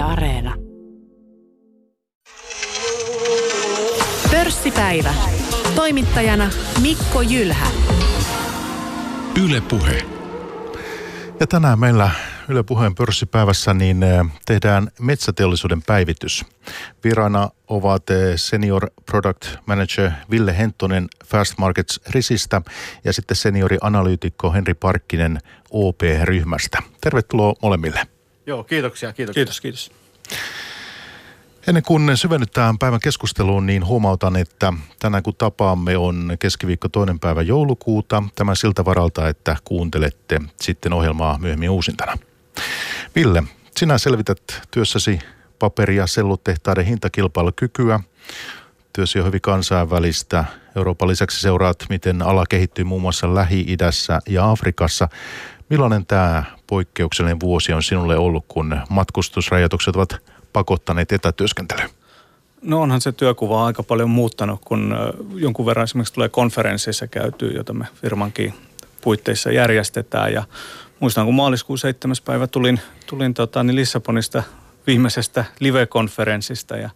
Areena. Pörssipäivä. Toimittajana Mikko Jylhä. Yle Puhe. Ja tänään meillä Yle Puheen pörssipäivässä niin eh, tehdään metsäteollisuuden päivitys. Vieraana ovat eh, Senior Product Manager Ville Henttonen Fast Markets Risistä ja sitten seniori analyytikko Henri Parkkinen OP-ryhmästä. Tervetuloa molemmille. Joo, kiitoksia, kiitoksia. Kiitos, kiitos. Ennen kuin syvennytään päivän keskusteluun, niin huomautan, että tänään kun tapaamme on keskiviikko toinen päivä joulukuuta. Tämä siltä varalta, että kuuntelette sitten ohjelmaa myöhemmin uusintana. Ville, sinä selvität työssäsi paperi- ja sellutehtaiden hintakilpailukykyä. Työsi on hyvin kansainvälistä. Euroopan lisäksi seuraat, miten ala kehittyy muun muassa Lähi-idässä ja Afrikassa. Millainen tämä poikkeuksellinen vuosi on sinulle ollut, kun matkustusrajoitukset ovat pakottaneet etätyöskentelyyn? No onhan se työkuva aika paljon muuttanut, kun jonkun verran esimerkiksi tulee konferensseissa käytyy, jota me firmankin puitteissa järjestetään. Ja muistan, kun maaliskuun 7. päivä tulin, tulin tota, niin Lissabonista viimeisestä live-konferenssista ja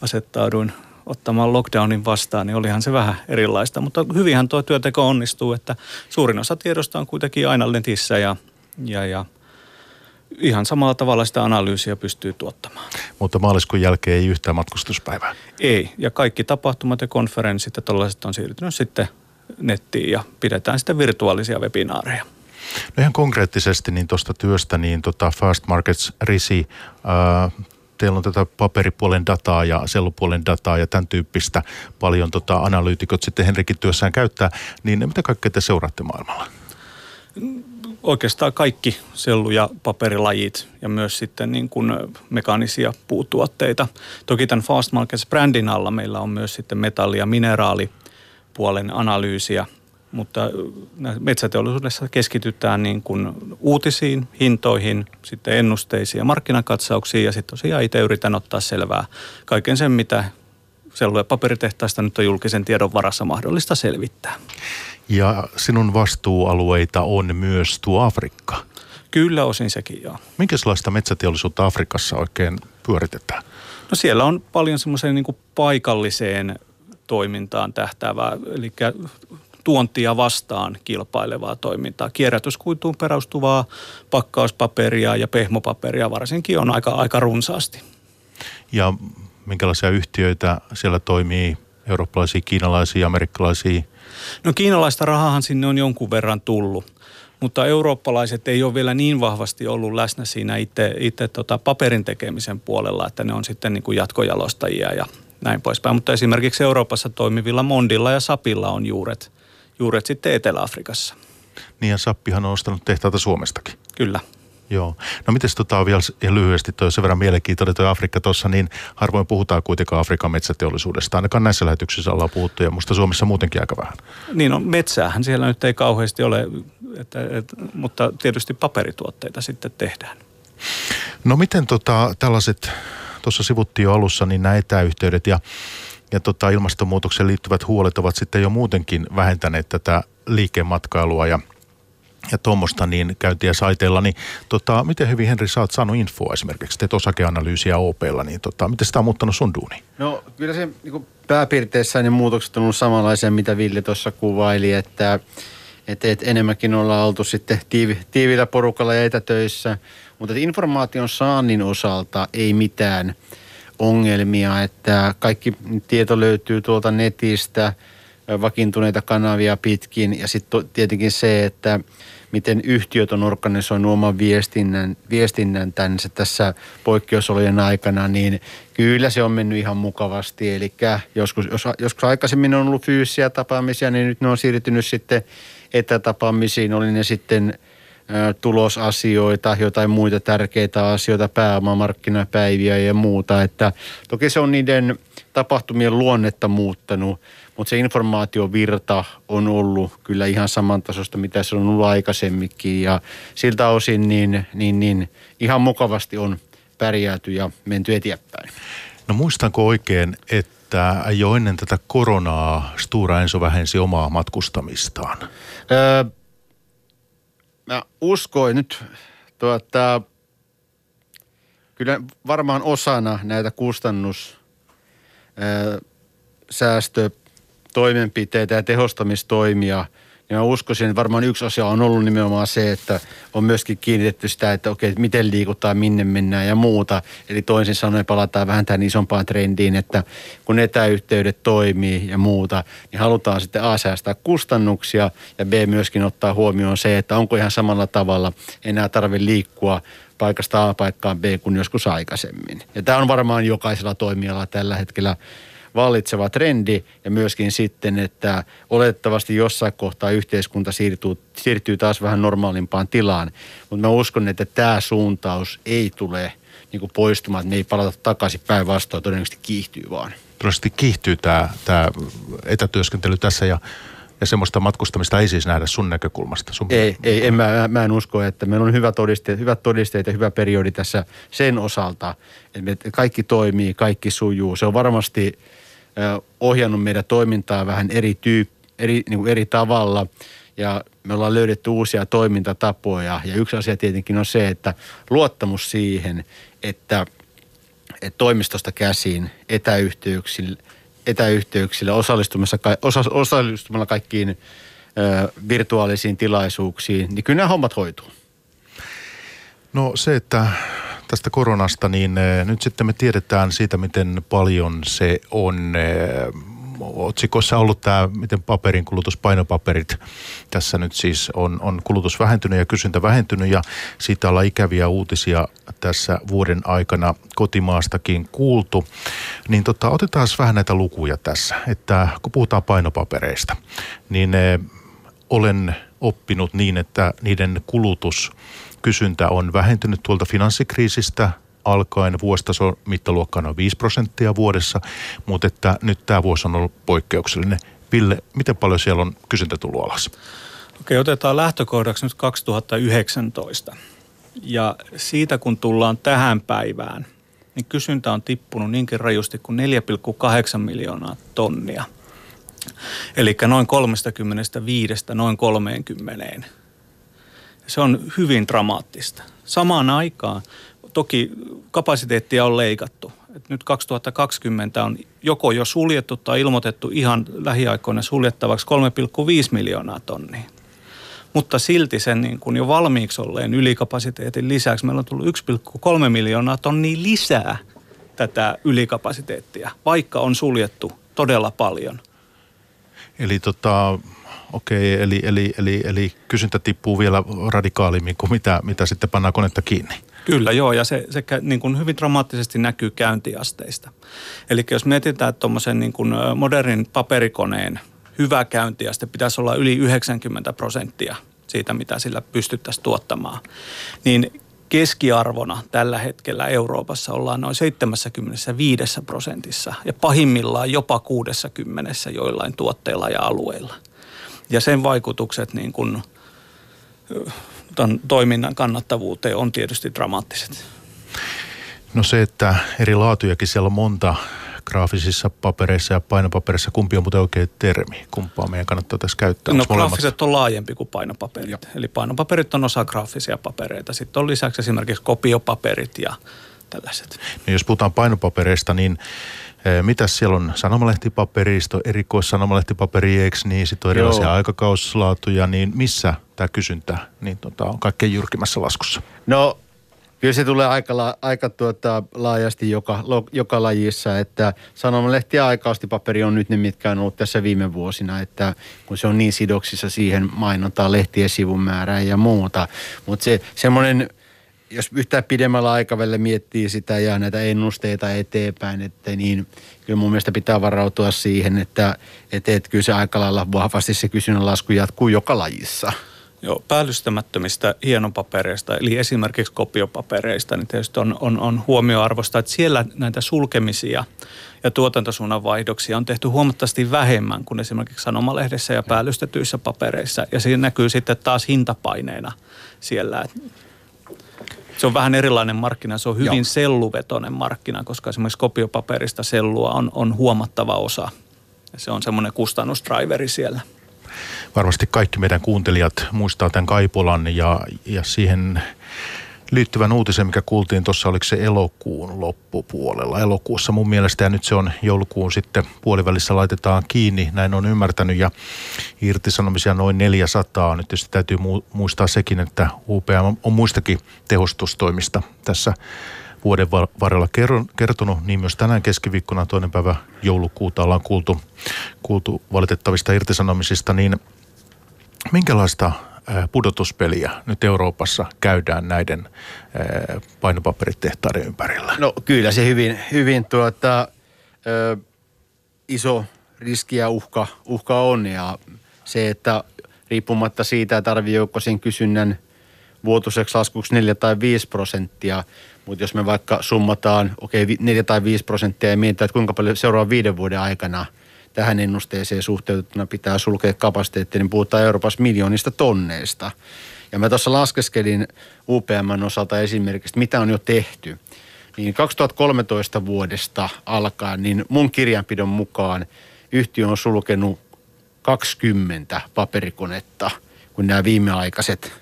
asettauduin ottamaan lockdownin vastaan, niin olihan se vähän erilaista. Mutta hyvinhän tuo työteko onnistuu, että suurin osa tiedosta on kuitenkin aina netissä ja, ja, ja ihan samalla tavalla sitä analyysiä pystyy tuottamaan. Mutta maaliskuun jälkeen ei yhtään matkustuspäivää. Ei, ja kaikki tapahtumat ja konferenssit ja tällaiset on siirtynyt sitten nettiin ja pidetään sitten virtuaalisia webinaareja. No ihan konkreettisesti niin tuosta työstä, niin tota Fast Markets Risi, ää, teillä on tätä paperipuolen dataa ja sellupuolen dataa ja tämän tyyppistä paljon tota analyytikot sitten Henrikin työssään käyttää, niin mitä kaikkea te seuraatte maailmalla? Oikeastaan kaikki sellu- ja paperilajit ja myös sitten niin kuin mekaanisia puutuotteita. Toki tämän Fast Markets-brändin alla meillä on myös sitten metalli- ja mineraalipuolen analyysiä – mutta metsäteollisuudessa keskitytään niin kuin uutisiin, hintoihin, sitten ennusteisiin ja markkinakatsauksiin ja sitten tosiaan itse yritän ottaa selvää kaiken sen, mitä sellu- ja paperitehtaista nyt on julkisen tiedon varassa mahdollista selvittää. Ja sinun vastuualueita on myös tuo Afrikka. Kyllä osin sekin, joo. Minkälaista metsäteollisuutta Afrikassa oikein pyöritetään? No siellä on paljon semmoiseen niin paikalliseen toimintaan tähtäävää, eli tuontia vastaan kilpailevaa toimintaa. Kierrätyskuituun perustuvaa pakkauspaperia ja pehmopaperia varsinkin on aika, aika runsaasti. Ja minkälaisia yhtiöitä siellä toimii? Eurooppalaisia, kiinalaisia, amerikkalaisia? No kiinalaista rahahan sinne on jonkun verran tullut mutta eurooppalaiset ei ole vielä niin vahvasti ollut läsnä siinä itse, itse tota paperin tekemisen puolella, että ne on sitten niin kuin jatkojalostajia ja näin poispäin. Mutta esimerkiksi Euroopassa toimivilla Mondilla ja Sapilla on juuret, juuret sitten Etelä-Afrikassa. Niin ja Sappihan on ostanut tehtaita Suomestakin. Kyllä. Joo. No miten tota on vielä ja lyhyesti toi sen verran mielenkiintoinen toi Afrikka tuossa, niin harvoin puhutaan kuitenkaan Afrikan metsäteollisuudesta. Ainakaan näissä lähetyksissä ollaan puhuttu ja musta Suomessa muutenkin aika vähän. Niin no metsäähän siellä nyt ei kauheasti ole, että, että, mutta tietysti paperituotteita sitten tehdään. No miten tota, tällaiset, tuossa sivuttiin jo alussa, niin nämä etäyhteydet ja ja tota, ilmastonmuutokseen liittyvät huolet ovat sitten jo muutenkin vähentäneet tätä liikematkailua ja ja tuommoista niin käyntiä saiteella, niin tota, miten hyvin Henri sä oot saanut infoa esimerkiksi, teet osakeanalyysiä OPlla, niin tota, miten sitä on muuttanut sun duuni? No kyllä se niin pääpiirteissään ne muutokset on ollut samanlaisia, mitä Ville tuossa kuvaili, että, että, että enemmänkin ollaan oltu sitten tiivi, tiivillä porukalla ja etätöissä, mutta informaation saannin osalta ei mitään – ongelmia, että kaikki tieto löytyy tuolta netistä, vakiintuneita kanavia pitkin ja sitten tietenkin se, että miten yhtiöt on organisoinut oman viestinnän, viestinnän tänne tässä poikkeusolojen aikana, niin kyllä se on mennyt ihan mukavasti. Eli joskus, jos, joskus aikaisemmin on ollut fyysisiä tapaamisia, niin nyt ne on siirtynyt sitten etätapaamisiin, oli ne sitten – tulosasioita, jotain muita tärkeitä asioita, pääomamarkkinapäiviä ja muuta. Että toki se on niiden tapahtumien luonnetta muuttanut, mutta se informaatiovirta on ollut kyllä ihan samantasosta, mitä se on ollut aikaisemminkin. Ja siltä osin niin, niin, niin ihan mukavasti on pärjääty ja menty eteenpäin. No muistanko oikein, että jo ennen tätä koronaa Stura Enso vähensi omaa matkustamistaan? Öö, mä uskoin nyt tuota, kyllä varmaan osana näitä kustannus ää, säästötoimenpiteitä ja tehostamistoimia – ja mä uskoisin, että varmaan yksi asia on ollut nimenomaan se, että on myöskin kiinnitetty sitä, että okei, miten liikutaan, minne mennään ja muuta. Eli toisin sanoen palataan vähän tähän isompaan trendiin, että kun etäyhteydet toimii ja muuta, niin halutaan sitten A säästää kustannuksia ja B myöskin ottaa huomioon se, että onko ihan samalla tavalla enää tarve liikkua paikasta A paikkaan B kuin joskus aikaisemmin. Ja tämä on varmaan jokaisella toimialalla tällä hetkellä vallitseva trendi ja myöskin sitten, että oletettavasti jossain kohtaa yhteiskunta siirtyy, siirtyy taas vähän normaalimpaan tilaan. Mutta mä uskon, että tämä suuntaus ei tule niin kuin poistumaan, että me ei palata takaisin päinvastoin, todennäköisesti kiihtyy vaan. Todennäköisesti kiihtyy tämä, tämä etätyöskentely tässä ja ja semmoista matkustamista ei siis nähdä sun näkökulmasta. Sun ei, ei en, mä, mä en usko, että meillä on hyvät todisteet, hyvät todisteet ja hyvä periodi tässä sen osalta, että kaikki toimii, kaikki sujuu. Se on varmasti ohjannut meidän toimintaa vähän eri, tyyp, eri, niin kuin eri tavalla ja me ollaan löydetty uusia toimintatapoja ja yksi asia tietenkin on se, että luottamus siihen, että, että toimistosta käsiin etäyhteyksillä, etäyhteyksillä osallistumassa, osa, osallistumalla kaikkiin ö, virtuaalisiin tilaisuuksiin, niin kyllä nämä hommat hoituu. No se, että tästä koronasta, niin eh, nyt sitten me tiedetään siitä, miten paljon se on eh, otsikossa ollut tämä, miten paperin kulutus, painopaperit, tässä nyt siis on, on kulutus vähentynyt ja kysyntä vähentynyt ja siitä ollaan ikäviä uutisia tässä vuoden aikana kotimaastakin kuultu. Niin tota, otetaan vähän näitä lukuja tässä, että kun puhutaan painopapereista, niin eh, olen oppinut niin, että niiden kulutus – kysyntä on vähentynyt tuolta finanssikriisistä alkaen vuositason mittaluokka on 5 prosenttia vuodessa, mutta että nyt tämä vuosi on ollut poikkeuksellinen. Ville, miten paljon siellä on kysyntä tullut alas? Okei, otetaan lähtökohdaksi nyt 2019. Ja siitä kun tullaan tähän päivään, niin kysyntä on tippunut niinkin rajusti kuin 4,8 miljoonaa tonnia. Eli noin 35 noin 30 se on hyvin dramaattista. Samaan aikaan toki kapasiteettia on leikattu. Et nyt 2020 on joko jo suljettu tai ilmoitettu ihan lähiaikoina suljettavaksi 3,5 miljoonaa tonnia. Mutta silti sen niin kuin jo valmiiksi olleen ylikapasiteetin lisäksi meillä on tullut 1,3 miljoonaa tonnia lisää tätä ylikapasiteettia, vaikka on suljettu todella paljon. Eli tota, okei, okay, eli, eli, eli, eli kysyntä tippuu vielä radikaalimmin kuin mitä, mitä sitten pannaan konetta kiinni. Kyllä joo, ja se, se niin kuin hyvin dramaattisesti näkyy käyntiasteista. Eli jos mietitään, että tuommoisen niin kuin modernin paperikoneen hyvä käyntiaste pitäisi olla yli 90 prosenttia siitä, mitä sillä pystyttäisiin tuottamaan, niin keskiarvona tällä hetkellä Euroopassa ollaan noin 75 prosentissa ja pahimmillaan jopa 60 joillain tuotteilla ja alueilla – ja sen vaikutukset niin kuin, tämän toiminnan kannattavuuteen on tietysti dramaattiset. No se, että eri laatujakin siellä on monta graafisissa papereissa ja painopaperissa, kumpi on muuten oikein termi? Kumpaa meidän kannattaa tässä käyttää? No graafiset on laajempi kuin painopaperit. Joo. Eli painopaperit on osa graafisia papereita. Sitten on lisäksi esimerkiksi kopiopaperit ja tällaiset. No jos puhutaan painopapereista, niin mitä siellä on sanomalehtipaperista, erikoissanomalehtipaperia, eikö niin, sitten on erilaisia Joo. aikakauslaatuja, niin missä tämä kysyntä niin tota, on kaikkein jyrkimmässä laskussa? No Kyllä se tulee aika, aika tuota, laajasti joka, joka lajissa, että sanomalehti ja aikaustipaperi on nyt ne, mitkä on ollut tässä viime vuosina, että kun se on niin sidoksissa siihen mainontaan, lehtien sivun määrään ja muuta. Mutta se semmoinen jos yhtään pidemmällä aikavälillä miettii sitä ja näitä ennusteita eteenpäin, että niin kyllä mun mielestä pitää varautua siihen, että, että, että kyllä se aika lailla vahvasti se kysynnän lasku jatkuu joka lajissa. Joo, päällystämättömistä hienopapereista, eli esimerkiksi kopiopapereista, niin tietysti on, on, on huomioarvosta, että siellä näitä sulkemisia ja tuotantosuunnan vaihdoksia on tehty huomattavasti vähemmän kuin esimerkiksi sanomalehdessä ja päällystetyissä papereissa. Ja siinä näkyy sitten taas hintapaineena siellä se on vähän erilainen markkina. Se on hyvin Joo. selluvetoinen markkina, koska esimerkiksi kopiopaperista sellua on, on huomattava osa. Ja se on semmoinen kustannusdriveri siellä. Varmasti kaikki meidän kuuntelijat muistaa tämän Kaipolan ja, ja siihen liittyvän uutisen, mikä kuultiin tuossa, oliko se elokuun loppupuolella. Elokuussa mun mielestä ja nyt se on joulukuun sitten puolivälissä laitetaan kiinni, näin on ymmärtänyt ja irtisanomisia noin 400. Nyt tietysti täytyy muistaa sekin, että UPM on muistakin tehostustoimista tässä vuoden varrella kertonut, niin myös tänään keskiviikkona toinen päivä joulukuuta ollaan kuultu, kuultu valitettavista irtisanomisista, niin minkälaista pudotuspeliä nyt Euroopassa käydään näiden painopaperitehtaiden ympärillä? No kyllä se hyvin, hyvin tuota, ö, iso riski ja uhka, uhka on ja se, että riippumatta siitä, että arvioiko sen kysynnän vuotuiseksi laskuksi 4 tai 5 prosenttia, mutta jos me vaikka summataan, okei, okay, 4 tai 5 prosenttia ja mietitään, että kuinka paljon seuraavan viiden vuoden aikana tähän ennusteeseen suhteutettuna pitää sulkea kapasiteetti, niin puhutaan Euroopassa miljoonista tonneista. Ja mä tuossa laskeskelin UPMn osalta esimerkiksi, mitä on jo tehty. Niin 2013 vuodesta alkaen, niin mun kirjanpidon mukaan yhtiö on sulkenut 20 paperikonetta, kun nämä viimeaikaiset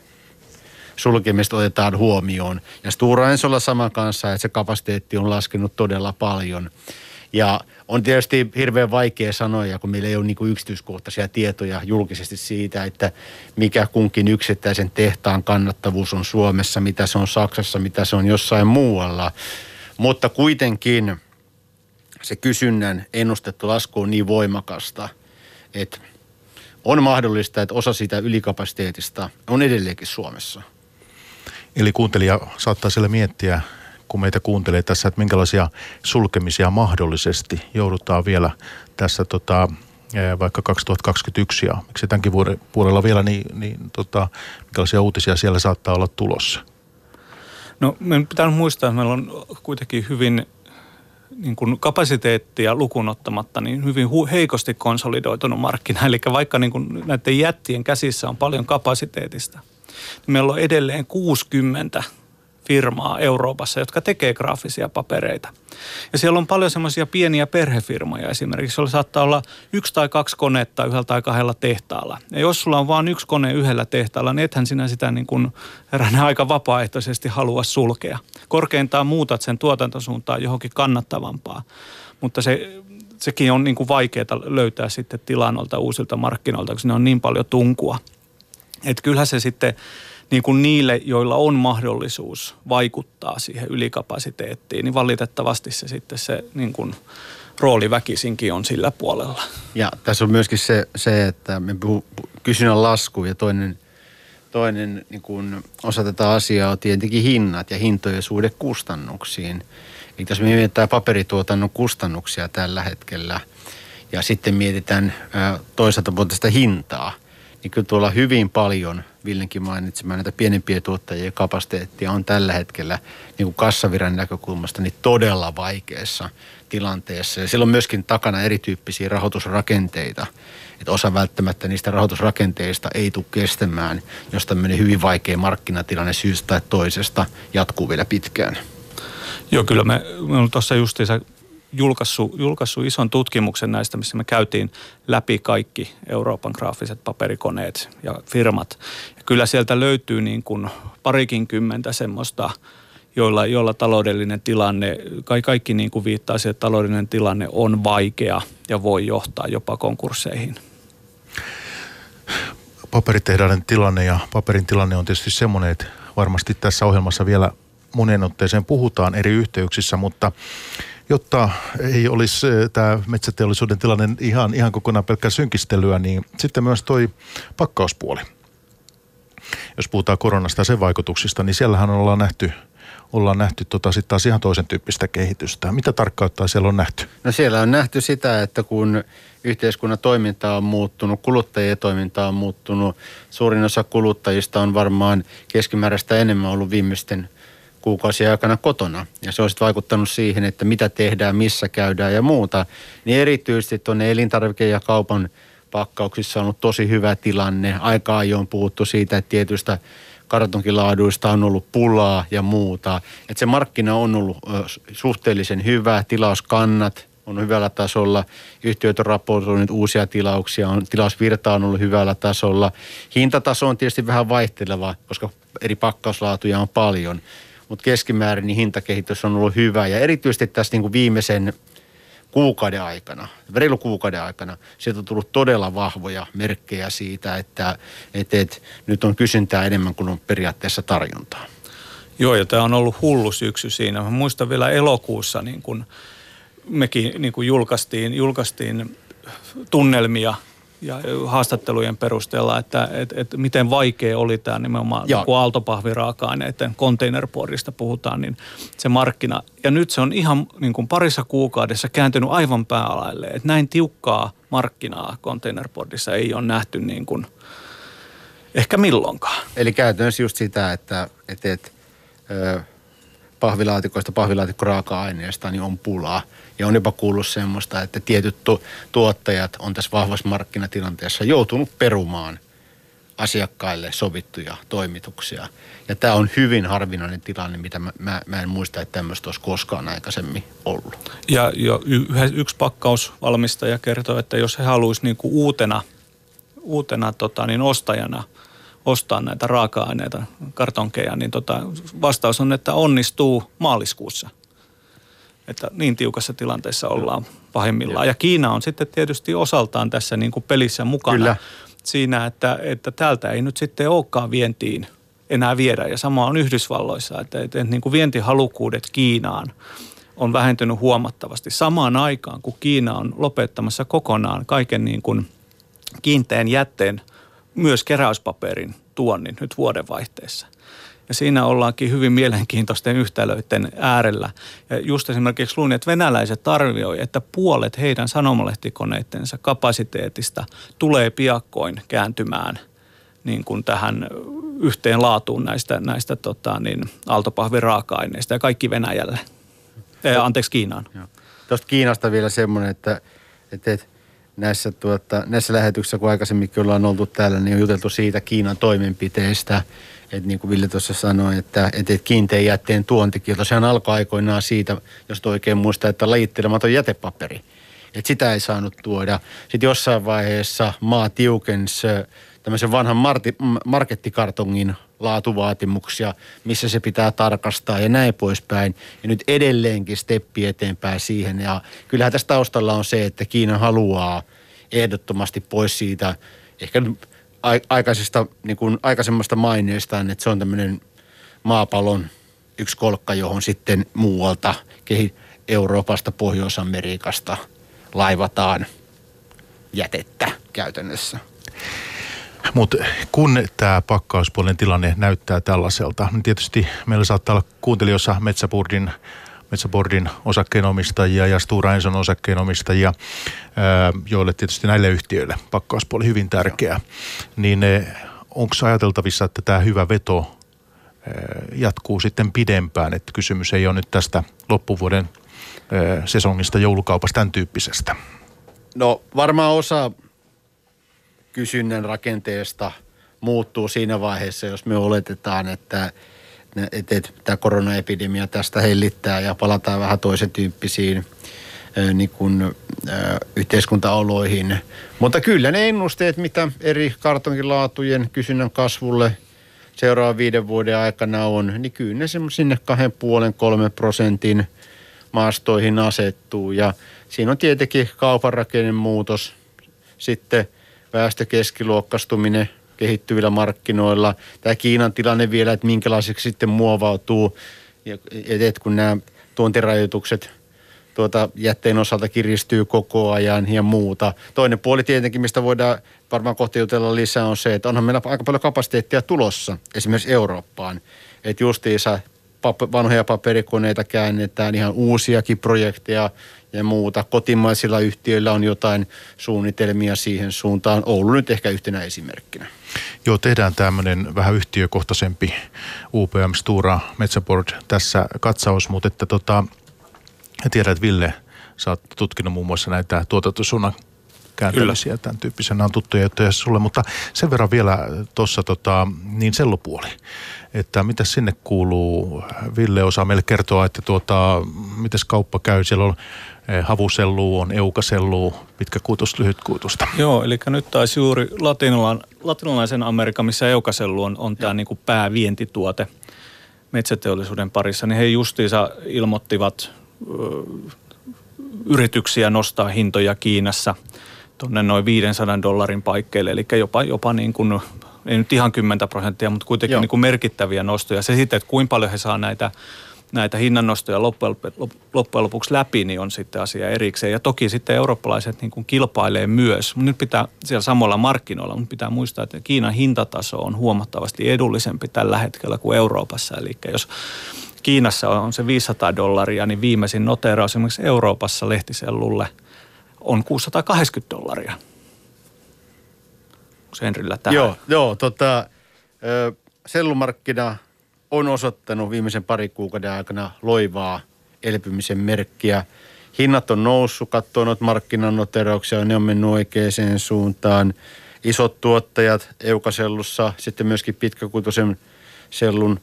sulkemista otetaan huomioon. Ja Stura Ensolla sama kanssa, että se kapasiteetti on laskenut todella paljon. Ja on tietysti hirveän vaikea sanoa, kun meillä ei ole niin kuin yksityiskohtaisia tietoja julkisesti siitä, että mikä kunkin yksittäisen tehtaan kannattavuus on Suomessa, mitä se on Saksassa, mitä se on jossain muualla. Mutta kuitenkin se kysynnän ennustettu lasku on niin voimakasta, että on mahdollista, että osa sitä ylikapasiteetista on edelleenkin Suomessa – Eli kuuntelija saattaa siellä miettiä, kun meitä kuuntelee tässä, että minkälaisia sulkemisia mahdollisesti joudutaan vielä tässä tota, vaikka 2021 ja miksi tämänkin vuoden puolella vielä, niin, niin tota, minkälaisia uutisia siellä saattaa olla tulossa? No meidän pitää muistaa, että meillä on kuitenkin hyvin niin kuin kapasiteettia lukunottamatta niin hyvin hu- heikosti konsolidoitunut markkina. Eli vaikka niin kuin näiden jättien käsissä on paljon kapasiteetista – niin meillä on edelleen 60 firmaa Euroopassa, jotka tekee graafisia papereita. Ja siellä on paljon semmoisia pieniä perhefirmoja esimerkiksi, joilla saattaa olla yksi tai kaksi konetta yhdellä tai kahdella tehtaalla. Ja jos sulla on vain yksi kone yhdellä tehtaalla, niin ethän sinä sitä niin kuin aika vapaaehtoisesti halua sulkea. Korkeintaan muutat sen tuotantosuuntaan johonkin kannattavampaa. Mutta se, sekin on niin kuin vaikeaa löytää sitten tilanolta uusilta markkinoilta, koska ne on niin paljon tunkua – että kyllähän se sitten niin kuin niille, joilla on mahdollisuus vaikuttaa siihen ylikapasiteettiin, niin valitettavasti se sitten se niin kuin rooli väkisinkin on sillä puolella. Ja tässä on myöskin se, se että me puhu, kysynnän lasku ja toinen, toinen niin kuin osa tätä asiaa on tietenkin hinnat ja hintojen suhde kustannuksiin. Eli jos me mietitään paperituotannon kustannuksia tällä hetkellä ja sitten mietitään toisaalta puolta hintaa – niin kyllä tuolla hyvin paljon, Villenkin mainitsemaan, näitä pienempiä tuottajia kapasiteettia on tällä hetkellä niin kuin kassaviran näkökulmasta niin todella vaikeassa tilanteessa. Ja siellä on myöskin takana erityyppisiä rahoitusrakenteita, että osa välttämättä niistä rahoitusrakenteista ei tule kestämään, jos tämmöinen hyvin vaikea markkinatilanne syystä tai toisesta jatkuu vielä pitkään. Joo, kyllä me, me on tuossa justiinsa julkaissut, julkaissut ison tutkimuksen näistä, missä me käytiin läpi kaikki Euroopan graafiset paperikoneet ja firmat. Kyllä sieltä löytyy niin kuin parikin kymmentä semmoista, joilla, joilla taloudellinen tilanne, kai kaikki niin kuin viittaa siihen, että taloudellinen tilanne on vaikea ja voi johtaa jopa konkursseihin. Paperitehdaiden tilanne ja paperin tilanne on tietysti semmoinen, että varmasti tässä ohjelmassa vielä monen otteeseen puhutaan eri yhteyksissä, mutta jotta ei olisi eh, tämä metsäteollisuuden tilanne ihan, ihan kokonaan pelkkää synkistelyä, niin sitten myös toi pakkauspuoli. Jos puhutaan koronasta ja sen vaikutuksista, niin siellähän ollaan nähty ollaan nähty tota sitten taas ihan toisen tyyppistä kehitystä. Mitä tarkkauttaa siellä on nähty? No siellä on nähty sitä, että kun yhteiskunnan toiminta on muuttunut, kuluttajien toiminta on muuttunut, suurin osa kuluttajista on varmaan keskimääräistä enemmän ollut viimeisten kuukausien aikana kotona. Ja se on sitten vaikuttanut siihen, että mitä tehdään, missä käydään ja muuta. Niin erityisesti tuonne elintarvike- ja kaupan pakkauksissa on ollut tosi hyvä tilanne. Aika ajoin puhuttu siitä, että tietystä kartonkilaaduista on ollut pulaa ja muuta. Että se markkina on ollut suhteellisen hyvä, tilauskannat on hyvällä tasolla, yhtiöt on raportoinut uusia tilauksia, on, tilausvirta on ollut hyvällä tasolla. Hintataso on tietysti vähän vaihteleva, koska eri pakkauslaatuja on paljon, mutta keskimäärin niin hintakehitys on ollut hyvä ja erityisesti tässä niin kuin viimeisen kuukauden aikana, reilu kuukauden aikana, sieltä on tullut todella vahvoja merkkejä siitä, että, että, että nyt on kysyntää enemmän kuin on periaatteessa tarjontaa. Joo, ja tämä on ollut hullu syksy siinä. Mä muistan vielä elokuussa, niin kun mekin niin kun julkaistiin, julkaistiin tunnelmia ja haastattelujen perusteella, että et, et miten vaikea oli tämä nimenomaan, Joo. kun aaltopahviraaka-aineiden containerboardista puhutaan, niin se markkina. Ja nyt se on ihan niin kuin parissa kuukaudessa kääntynyt aivan päälaille, että näin tiukkaa markkinaa containerboardissa ei ole nähty niin kuin ehkä milloinkaan. Eli käytännössä just sitä, että, että, että pahvilaatikoista, pahvilaatikkoraaka-aineesta niin on pulaa. Ja on jopa kuullut semmoista, että tietyt tu- tuottajat on tässä vahvassa markkinatilanteessa joutunut perumaan asiakkaille sovittuja toimituksia. Ja tämä on hyvin harvinainen tilanne, mitä mä, mä, mä en muista, että tämmöistä olisi koskaan aikaisemmin ollut. Ja jo y- yksi pakkausvalmistaja kertoo, että jos he haluaisivat niinku uutena, uutena tota, niin ostajana – ostaa näitä raaka-aineita, kartonkeja, niin tota, vastaus on, että onnistuu maaliskuussa. Että niin tiukassa tilanteessa ollaan pahimmillaan. Ja Kiina on sitten tietysti osaltaan tässä niin kuin pelissä mukana Kyllä. siinä, että, että täältä ei nyt sitten olekaan vientiin enää viedä. Ja sama on Yhdysvalloissa, että, että, että niin kuin vientihalukkuudet Kiinaan on vähentynyt huomattavasti. Samaan aikaan, kun Kiina on lopettamassa kokonaan kaiken niin kuin kiinteän jätteen – myös keräyspaperin tuonnin nyt vuodenvaihteessa. Ja siinä ollaankin hyvin mielenkiintoisten yhtälöiden äärellä. Ja just esimerkiksi luin, että venäläiset arvioi, että puolet heidän sanomalehtikoneidensa kapasiteetista tulee piakkoin kääntymään niin kuin tähän yhteen laatuun näistä, näistä tota, niin, aaltopahvin raaka-aineista ja kaikki Venäjälle. Eh, anteeksi, Kiinaan. Tuosta Kiinasta vielä semmoinen, että, että, että näissä, tuota, näissä lähetyksissä, kun aikaisemminkin ollaan oltu täällä, niin on juteltu siitä Kiinan toimenpiteistä. Että niin kuin Ville tuossa sanoi, että, että kiinteän jätteen tuontikielto, sehän alkoi aikoinaan siitä, jos oikein muistaa, että lajittelematon jätepaperi. Että sitä ei saanut tuoda. Sitten jossain vaiheessa maa tiukensi tämmöisen vanhan marti, markettikartongin laatuvaatimuksia, missä se pitää tarkastaa ja näin poispäin. Ja nyt edelleenkin steppi eteenpäin siihen. Ja kyllähän tässä taustalla on se, että Kiina haluaa ehdottomasti pois siitä ehkä aikaisesta, niin kuin aikaisemmasta maineestaan, että se on tämmöinen maapallon yksi kolkka, johon sitten muualta Euroopasta, Pohjois-Amerikasta laivataan jätettä käytännössä. Mutta kun tämä pakkauspuolen tilanne näyttää tällaiselta, niin tietysti meillä saattaa olla kuuntelijoissa Metsäbordin Metsäbordin osakkeenomistajia ja Stura Enson osakkeenomistajia, joille tietysti näille yhtiöille pakkauspuoli hyvin tärkeä. Niin onko ajateltavissa, että tämä hyvä veto jatkuu sitten pidempään, että kysymys ei ole nyt tästä loppuvuoden sesongista, joulukaupasta, tämän tyyppisestä? No varmaan osa kysynnän rakenteesta muuttuu siinä vaiheessa, jos me oletetaan, että, että, että tämä koronaepidemia tästä hellittää ja palataan vähän toisen tyyppisiin niin kuin, yhteiskuntaoloihin. Mutta kyllä ne ennusteet, mitä eri kartonkilaatujen kysynnän kasvulle seuraavan viiden vuoden aikana on, niin kyllä ne sinne kahden puolen, kolmen prosentin maastoihin asettuu. Ja siinä on tietenkin kaupan rakennemuutos, sitten väestökeskiluokkastuminen kehittyvillä markkinoilla. Tämä Kiinan tilanne vielä, että minkälaiseksi sitten muovautuu, et kun nämä tuontirajoitukset tuota, jätteen osalta kiristyy koko ajan ja muuta. Toinen puoli tietenkin, mistä voidaan varmaan kohta jutella lisää, on se, että onhan meillä aika paljon kapasiteettia tulossa esimerkiksi Eurooppaan. Että justiinsa vanhoja paperikoneita käännetään, ihan uusiakin projekteja ja muuta. Kotimaisilla yhtiöillä on jotain suunnitelmia siihen suuntaan. Oulu nyt ehkä yhtenä esimerkkinä. Joo, tehdään tämmöinen vähän yhtiökohtaisempi UPM Stura Metsäboard tässä katsaus, mutta että tota, tiedän, että Ville, sä oot tutkinut muun muassa näitä tuotantosuunnan kääntämisiä, Kyllä. tämän tyyppisiä. Nämä on tuttuja juttuja sulle, mutta sen verran vielä tuossa tota, niin sellupuoli. että mitä sinne kuuluu. Ville osaa meille kertoa, että tuota, miten kauppa käy. Siellä on eh, havusellu, on eukasellu, pitkä kuutus, lyhyt kuutusta. Joo, eli nyt taisi juuri latinalaisen, latinalaisen Amerikan, missä eukasellu on, on tämä niin päävientituote metsäteollisuuden parissa, niin he justiinsa ilmoittivat ö, yrityksiä nostaa hintoja Kiinassa tuonne noin 500 dollarin paikkeille, eli jopa, jopa niin kuin, ei nyt ihan 10 prosenttia, mutta kuitenkin niin kuin merkittäviä nostoja. Se sitten, että kuinka paljon he saa näitä näitä hinnannostoja loppujen, lopuksi läpi, niin on sitten asia erikseen. Ja toki sitten eurooppalaiset niin kuin kilpailee myös. Nyt pitää siellä samoilla markkinoilla, mutta pitää muistaa, että Kiinan hintataso on huomattavasti edullisempi tällä hetkellä kuin Euroopassa. Eli jos Kiinassa on se 500 dollaria, niin viimeisin noteraus esimerkiksi Euroopassa lehtisellulle on 680 dollaria. Onko Henrillä tähän? Joo, joo tota, sellumarkkina on osoittanut viimeisen pari kuukauden aikana loivaa elpymisen merkkiä. Hinnat on noussut, katsoo noita markkinanoterauksia, ne on mennyt oikeaan suuntaan. Isot tuottajat Eukasellussa, sitten myöskin pitkäkuituisen sellun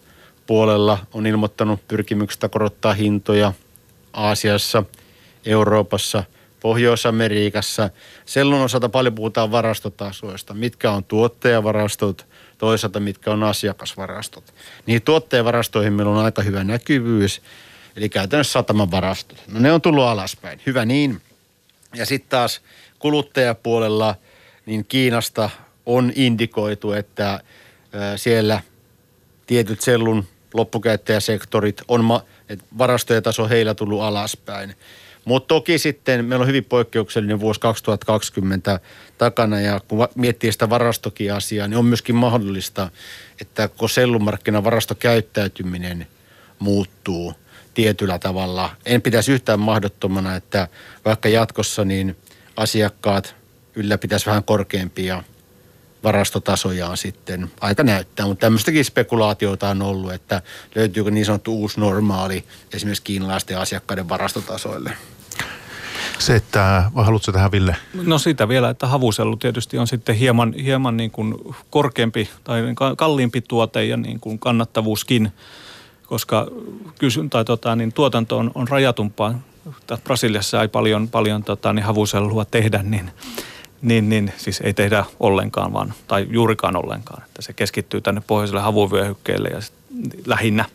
puolella on ilmoittanut pyrkimyksestä korottaa hintoja Aasiassa, Euroopassa, Pohjois-Amerikassa. Sellun osalta paljon puhutaan varastotasoista. Mitkä on tuottajavarastot, toisaalta mitkä on asiakasvarastot. Niin tuottajavarastoihin meillä on aika hyvä näkyvyys, eli käytännössä sataman varastot. No ne on tullut alaspäin, hyvä niin. Ja sitten taas kuluttajapuolella, niin Kiinasta on indikoitu, että siellä tietyt sellun loppukäyttäjäsektorit on, ma- että varastojen taso heillä tullut alaspäin. Mutta toki sitten meillä on hyvin poikkeuksellinen vuosi 2020 takana ja kun miettii sitä varastokiasiaa, niin on myöskin mahdollista, että kun sellumarkkinan varastokäyttäytyminen muuttuu tietyllä tavalla, en pitäisi yhtään mahdottomana, että vaikka jatkossa niin asiakkaat ylläpitäisi vähän korkeampia varastotasojaan sitten. Aika näyttää, mutta tämmöistäkin spekulaatioita on ollut, että löytyykö niin sanottu uusi normaali esimerkiksi kiinalaisten asiakkaiden varastotasoille. Se, että, haluatko tähän Ville? No sitä vielä, että havusellu tietysti on sitten hieman, hieman niin kuin korkeampi tai kalliimpi tuote ja niin kuin kannattavuuskin, koska kysyn, tai tota, niin tuotanto on, on rajatumpaa. Brasiliassa ei paljon, paljon tota, niin havusellua tehdä, niin, niin, niin, siis ei tehdä ollenkaan, vaan, tai juurikaan ollenkaan. Että se keskittyy tänne pohjoiselle havuvyöhykkeelle ja lähinnä.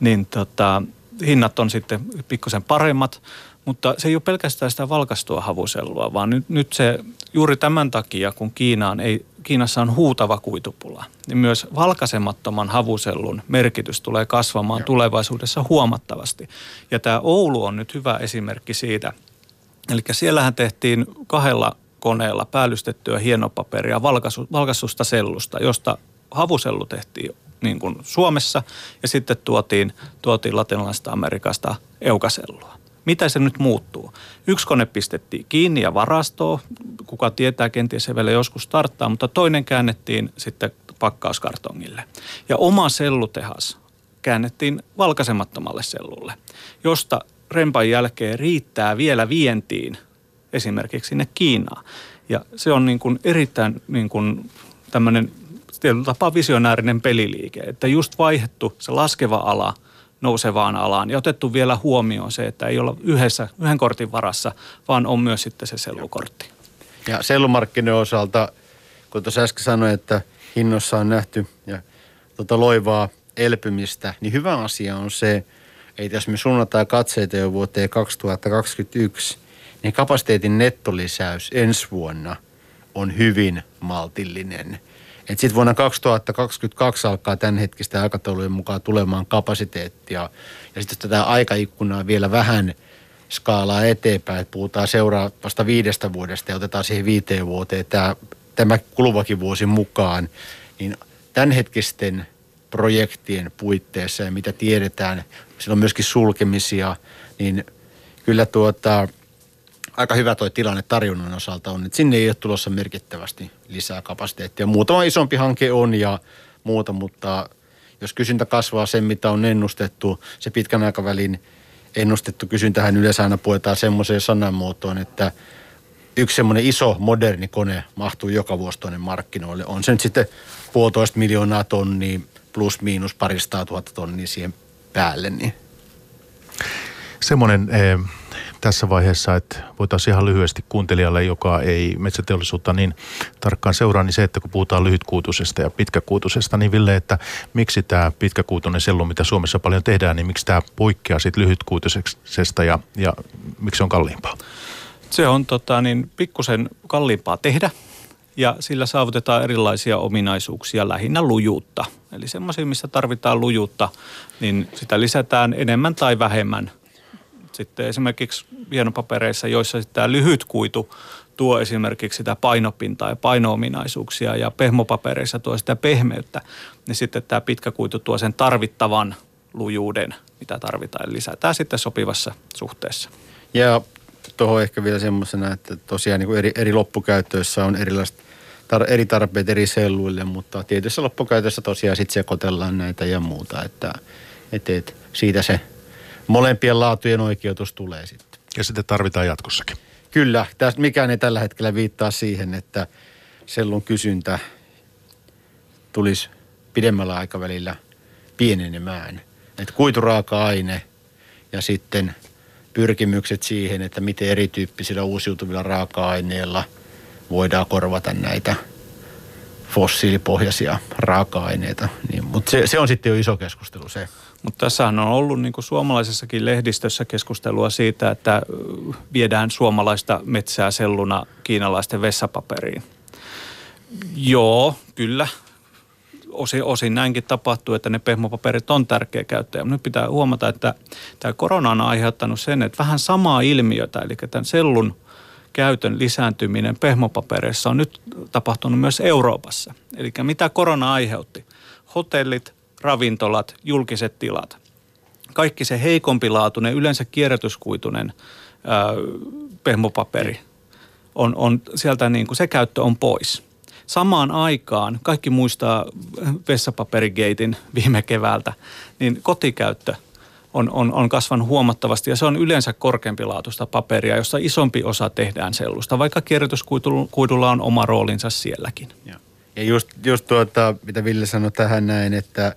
Niin tota, hinnat on sitten pikkusen paremmat, mutta se ei ole pelkästään sitä valkastua havusellua, vaan nyt, nyt se juuri tämän takia, kun Kiinaan ei, Kiinassa on huutava kuitupula, niin myös valkaisemattoman havusellun merkitys tulee kasvamaan Joo. tulevaisuudessa huomattavasti. Ja tämä Oulu on nyt hyvä esimerkki siitä. Eli siellähän tehtiin kahdella koneella päällystettyä hienopaperia valkasusta sellusta, josta havusellu tehtiin niin kuin Suomessa ja sitten tuotiin, tuotiin latinalaisesta Amerikasta eukasellua. Mitä se nyt muuttuu? Yksi kone pistettiin kiinni ja varastoon, kuka tietää, kenties se vielä joskus starttaa, mutta toinen käännettiin sitten pakkauskartongille. Ja oma sellutehas käännettiin valkaisemattomalle sellulle, josta rempan jälkeen riittää vielä vientiin esimerkiksi sinne Kiinaan. Ja se on niin kuin erittäin niin kuin tämmöinen tietyllä tapaa visionäärinen peliliike, että just vaihdettu se laskeva ala nousevaan alaan ja otettu vielä huomioon se, että ei olla yhdessä, yhden kortin varassa, vaan on myös sitten se sellukortti. Ja sellumarkkinoiden osalta, kun tuossa äsken sanoin, että hinnossa on nähty ja tuota loivaa elpymistä, niin hyvä asia on se, että jos me suunnataan katseita jo vuoteen 2021, niin kapasiteetin nettolisäys ensi vuonna on hyvin maltillinen. Sitten vuonna 2022 alkaa tämän hetkistä aikataulujen mukaan tulemaan kapasiteettia. Ja sitten tätä aikaikkunaa vielä vähän skaalaa eteenpäin, että puhutaan seuraavasta viidestä vuodesta ja otetaan siihen viiteen vuoteen tämä, tämä kuluvakin vuosi mukaan, niin tämänhetkisten projektien puitteissa ja mitä tiedetään, siellä on myöskin sulkemisia, niin kyllä tuota, aika hyvä tuo tilanne tarjonnan osalta on, että sinne ei ole tulossa merkittävästi lisää kapasiteettia. Muutama isompi hanke on ja muuta, mutta jos kysyntä kasvaa sen, mitä on ennustettu, se pitkän aikavälin ennustettu kysyntähän yleensä aina puetaan semmoiseen sanamuotoon, että yksi semmoinen iso moderni kone mahtuu joka vuosi tuonne markkinoille. On se nyt sitten puolitoista miljoonaa tonnia plus miinus paristaa tuhatta tonnia siihen päälle. Niin. Semmoinen eh, tässä vaiheessa, että voitaisiin ihan lyhyesti kuuntelijalle, joka ei metsäteollisuutta niin tarkkaan seuraa, niin se, että kun puhutaan lyhytkuutusesta ja pitkäkuutusesta, niin Ville, että miksi tämä pitkäkuutunen sellu, mitä Suomessa paljon tehdään, niin miksi tämä poikkeaa sitten lyhytkuutusesta ja, ja miksi se on kalliimpaa? Se on tota, niin, pikkusen kalliimpaa tehdä ja sillä saavutetaan erilaisia ominaisuuksia, lähinnä lujuutta. Eli semmoisia, missä tarvitaan lujuutta, niin sitä lisätään enemmän tai vähemmän. Sitten esimerkiksi hienopapereissa, joissa tämä lyhyt kuitu tuo esimerkiksi sitä painopintaa ja painoominaisuuksia ja pehmopapereissa tuo sitä pehmeyttä, niin sitten tämä pitkä kuitu tuo sen tarvittavan lujuuden, mitä tarvitaan. Eli lisätään sitten sopivassa suhteessa. Ja tuohon ehkä vielä semmoisena, että tosiaan niin kuin eri, eri loppukäyttöissä on erilaiset tar- eri tarpeet eri selluille, mutta tietyssä loppukäytössä tosiaan sitten sekoitellaan näitä ja muuta, että et, et, siitä se molempien laatujen oikeutus tulee sitten. Ja sitten tarvitaan jatkossakin. Kyllä, tästä mikään ei tällä hetkellä viittaa siihen, että sellun kysyntä tulisi pidemmällä aikavälillä pienenemään. Että kuituraaka-aine ja sitten pyrkimykset siihen, että miten erityyppisillä uusiutuvilla raaka-aineilla voidaan korvata näitä fossiilipohjaisia raaka-aineita. Niin, mutta se, se on sitten jo iso keskustelu se. Mutta tässähän on ollut niin kuin suomalaisessakin lehdistössä keskustelua siitä, että viedään suomalaista metsää selluna kiinalaisten vessapaperiin. Joo, kyllä. Osin, osin näinkin tapahtuu, että ne pehmopaperit on tärkeä käyttäjä. Nyt pitää huomata, että tämä korona on aiheuttanut sen, että vähän samaa ilmiötä, eli tämän sellun käytön lisääntyminen pehmopapereissa on nyt tapahtunut myös Euroopassa. Eli mitä korona aiheutti? Hotellit, ravintolat, julkiset tilat. Kaikki se heikompilaatuinen, yleensä kierrätyskuitunen ää, pehmopaperi, on, on sieltä niin kuin se käyttö on pois. Samaan aikaan, kaikki muistaa vessapaperigeitin viime keväältä, niin kotikäyttö on, on, on kasvanut huomattavasti ja se on yleensä korkeampilaatuista paperia, jossa isompi osa tehdään sellusta, vaikka kierrätyskuidulla on oma roolinsa sielläkin. Ja, ja just, just tuota, mitä Ville sanoi tähän näin, että –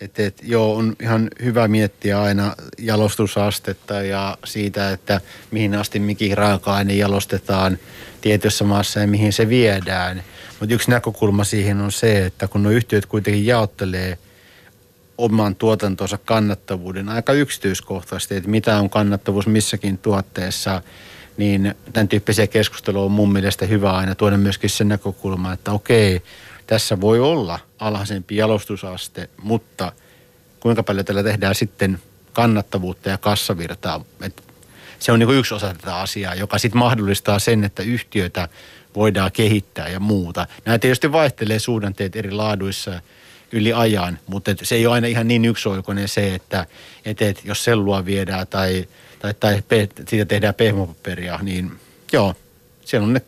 että et, joo, on ihan hyvä miettiä aina jalostusastetta ja siitä, että mihin asti mikin raaka-aine jalostetaan tietyssä maassa ja mihin se viedään. Mutta yksi näkökulma siihen on se, että kun nuo yhtiöt kuitenkin jaottelee oman tuotantonsa kannattavuuden aika yksityiskohtaisesti, että mitä on kannattavuus missäkin tuotteessa, niin tämän tyyppisiä keskusteluja on mun mielestä hyvä aina tuoda myöskin sen näkökulma, että okei, tässä voi olla alhaisempi jalostusaste, mutta kuinka paljon tällä tehdään sitten kannattavuutta ja kassavirtaa. Et se on niin yksi osa tätä asiaa, joka sitten mahdollistaa sen, että yhtiöitä voidaan kehittää ja muuta. Nämä tietysti vaihtelee suhdanteet eri laaduissa yli ajan, mutta se ei ole aina ihan niin yksioikoinen se, että et, et, jos sellua viedään tai, tai, tai pe, siitä tehdään pehmopaperia, niin joo, siellä on ne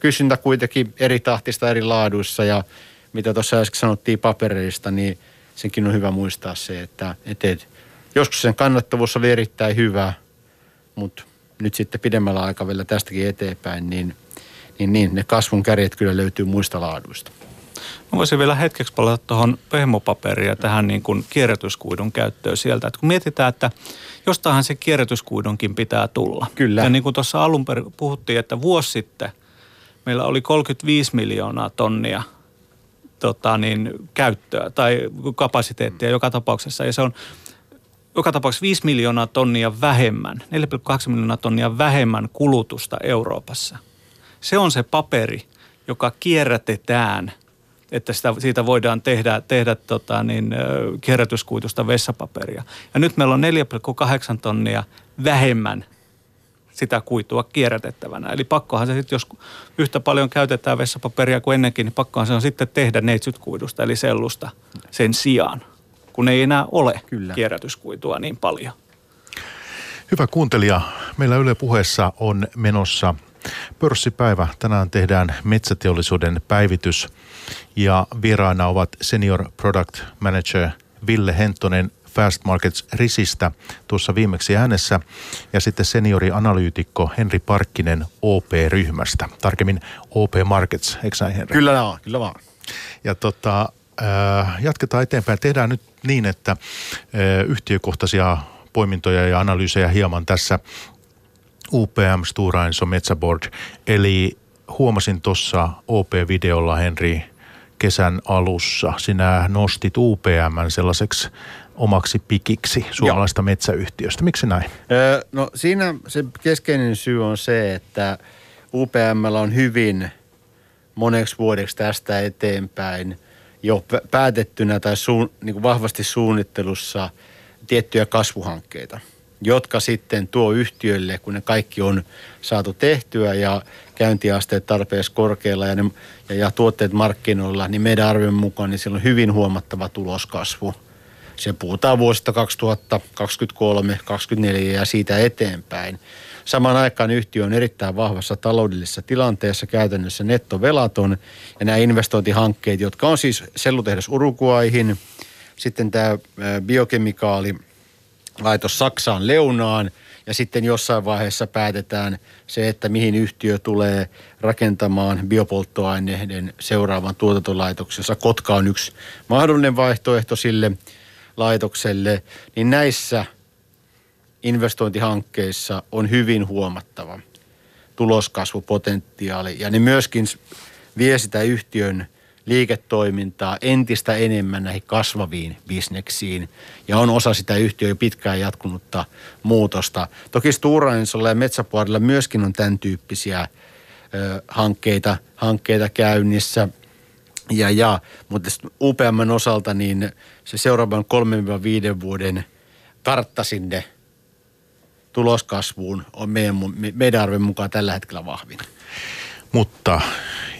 kysyntä kuitenkin eri tahtista eri laaduissa ja mitä tuossa äsken sanottiin papereista, niin senkin on hyvä muistaa se, että et, et, joskus sen kannattavuus oli erittäin hyvä, mutta nyt sitten pidemmällä aikavälillä tästäkin eteenpäin, niin, niin, niin ne kasvun kärjet kyllä löytyy muista laaduista. Mä voisin vielä hetkeksi palata tuohon pehmopaperia ja tähän niin kuin kierrätyskuidun käyttöön sieltä. Että kun mietitään, että jostahan se kierrätyskuidunkin pitää tulla. Kyllä. Ja niin kuin tuossa alun perin puhuttiin, että vuosi sitten meillä oli 35 miljoonaa tonnia tota, niin, käyttöä tai kapasiteettia joka tapauksessa. Ja se on joka tapauksessa 5 miljoonaa tonnia vähemmän, 4,2 miljoonaa tonnia vähemmän kulutusta Euroopassa. Se on se paperi, joka kierrätetään, että sitä, siitä voidaan tehdä, tehdä tota, niin, kierrätyskuitusta vessapaperia. Ja nyt meillä on 4,8 tonnia vähemmän sitä kuitua kierrätettävänä. Eli pakkohan se sitten, jos yhtä paljon käytetään vessapaperia kuin ennenkin, niin pakkohan se on sitten tehdä neitsytkuidusta eli sellusta sen sijaan, kun ei enää ole Kyllä. kierrätyskuitua niin paljon. Hyvä kuuntelija, meillä Yle puheessa on menossa pörssipäivä. Tänään tehdään metsäteollisuuden päivitys ja vieraina ovat Senior Product Manager Ville Hentonen Fast Markets Risistä tuossa viimeksi äänessä ja sitten seniorianalyytikko Henri Parkkinen OP-ryhmästä, tarkemmin OP Markets, eikö näin Henri? Kyllä on, kyllä vaan. Ja tota, Äh, jatketaan eteenpäin. Tehdään nyt niin, että äh, yhtiökohtaisia poimintoja ja analyysejä hieman tässä UPM Stora Enso Metsäboard. Eli huomasin tuossa OP-videolla, Henri, kesän alussa. Sinä nostit UPM sellaiseksi omaksi pikiksi suomalaista Joo. metsäyhtiöstä. Miksi näin? Öö, no siinä se keskeinen syy on se, että UPM on hyvin moneksi vuodeksi tästä eteenpäin jo päätettynä tai suun, niin kuin vahvasti suunnittelussa tiettyjä kasvuhankkeita, jotka sitten tuo yhtiölle, kun ne kaikki on saatu tehtyä ja käyntiasteet tarpeeksi korkealla ja, ne, ja, ja tuotteet markkinoilla, niin meidän arvion mukaan niin siellä on hyvin huomattava tuloskasvu. Se puhutaan vuosista 2023, 2024 ja siitä eteenpäin. Samaan aikaan yhtiö on erittäin vahvassa taloudellisessa tilanteessa, käytännössä nettovelaton. Ja nämä investointihankkeet, jotka on siis sellutehdas Uruguaihin, sitten tämä biokemikaali laitos Saksaan Leunaan ja sitten jossain vaiheessa päätetään se, että mihin yhtiö tulee rakentamaan biopolttoaineiden seuraavan tuotantolaitoksensa. Kotka on yksi mahdollinen vaihtoehto sille laitokselle, niin näissä investointihankkeissa on hyvin huomattava tuloskasvupotentiaali ja ne myöskin vie sitä yhtiön liiketoimintaa entistä enemmän näihin kasvaviin bisneksiin ja on osa sitä yhtiöä jo pitkään jatkunutta muutosta. Toki Stora ja Metsäpuolella myöskin on tämän tyyppisiä ö, hankkeita, hankkeita käynnissä. Ja, ja, mutta UPMn osalta niin se seuraavan 3-5 vuoden kartta sinne tuloskasvuun on meidän, meidän arven mukaan tällä hetkellä vahvin. Mutta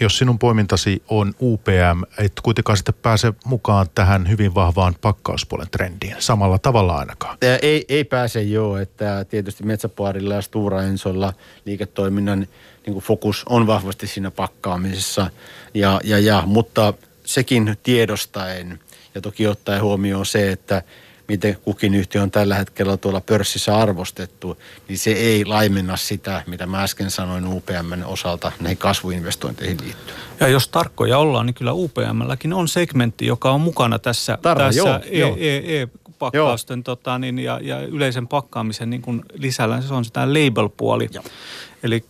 jos sinun poimintasi on UPM, et kuitenkaan sitten pääse mukaan tähän hyvin vahvaan pakkauspuolen trendiin samalla tavalla ainakaan. Ei, ei pääse joo, että tietysti Metsäpuarilla ja Stura Ensolla liiketoiminnan niin kuin fokus on vahvasti siinä pakkaamisessa, ja, ja, ja, mutta sekin tiedostaen ja toki ottaen huomioon se, että miten kukin yhtiö on tällä hetkellä tuolla pörssissä arvostettu, niin se ei laimenna sitä, mitä mä äsken sanoin UPMn osalta näihin kasvuinvestointeihin liittyen. Ja jos tarkkoja ollaan, niin kyllä UPMlläkin on segmentti, joka on mukana tässä, Tarha, tässä joo, e, joo. E, e, pakkausten tota, niin, ja, ja yleisen pakkaamisen niin kuin lisällä, se on sitä label-puoli. Eli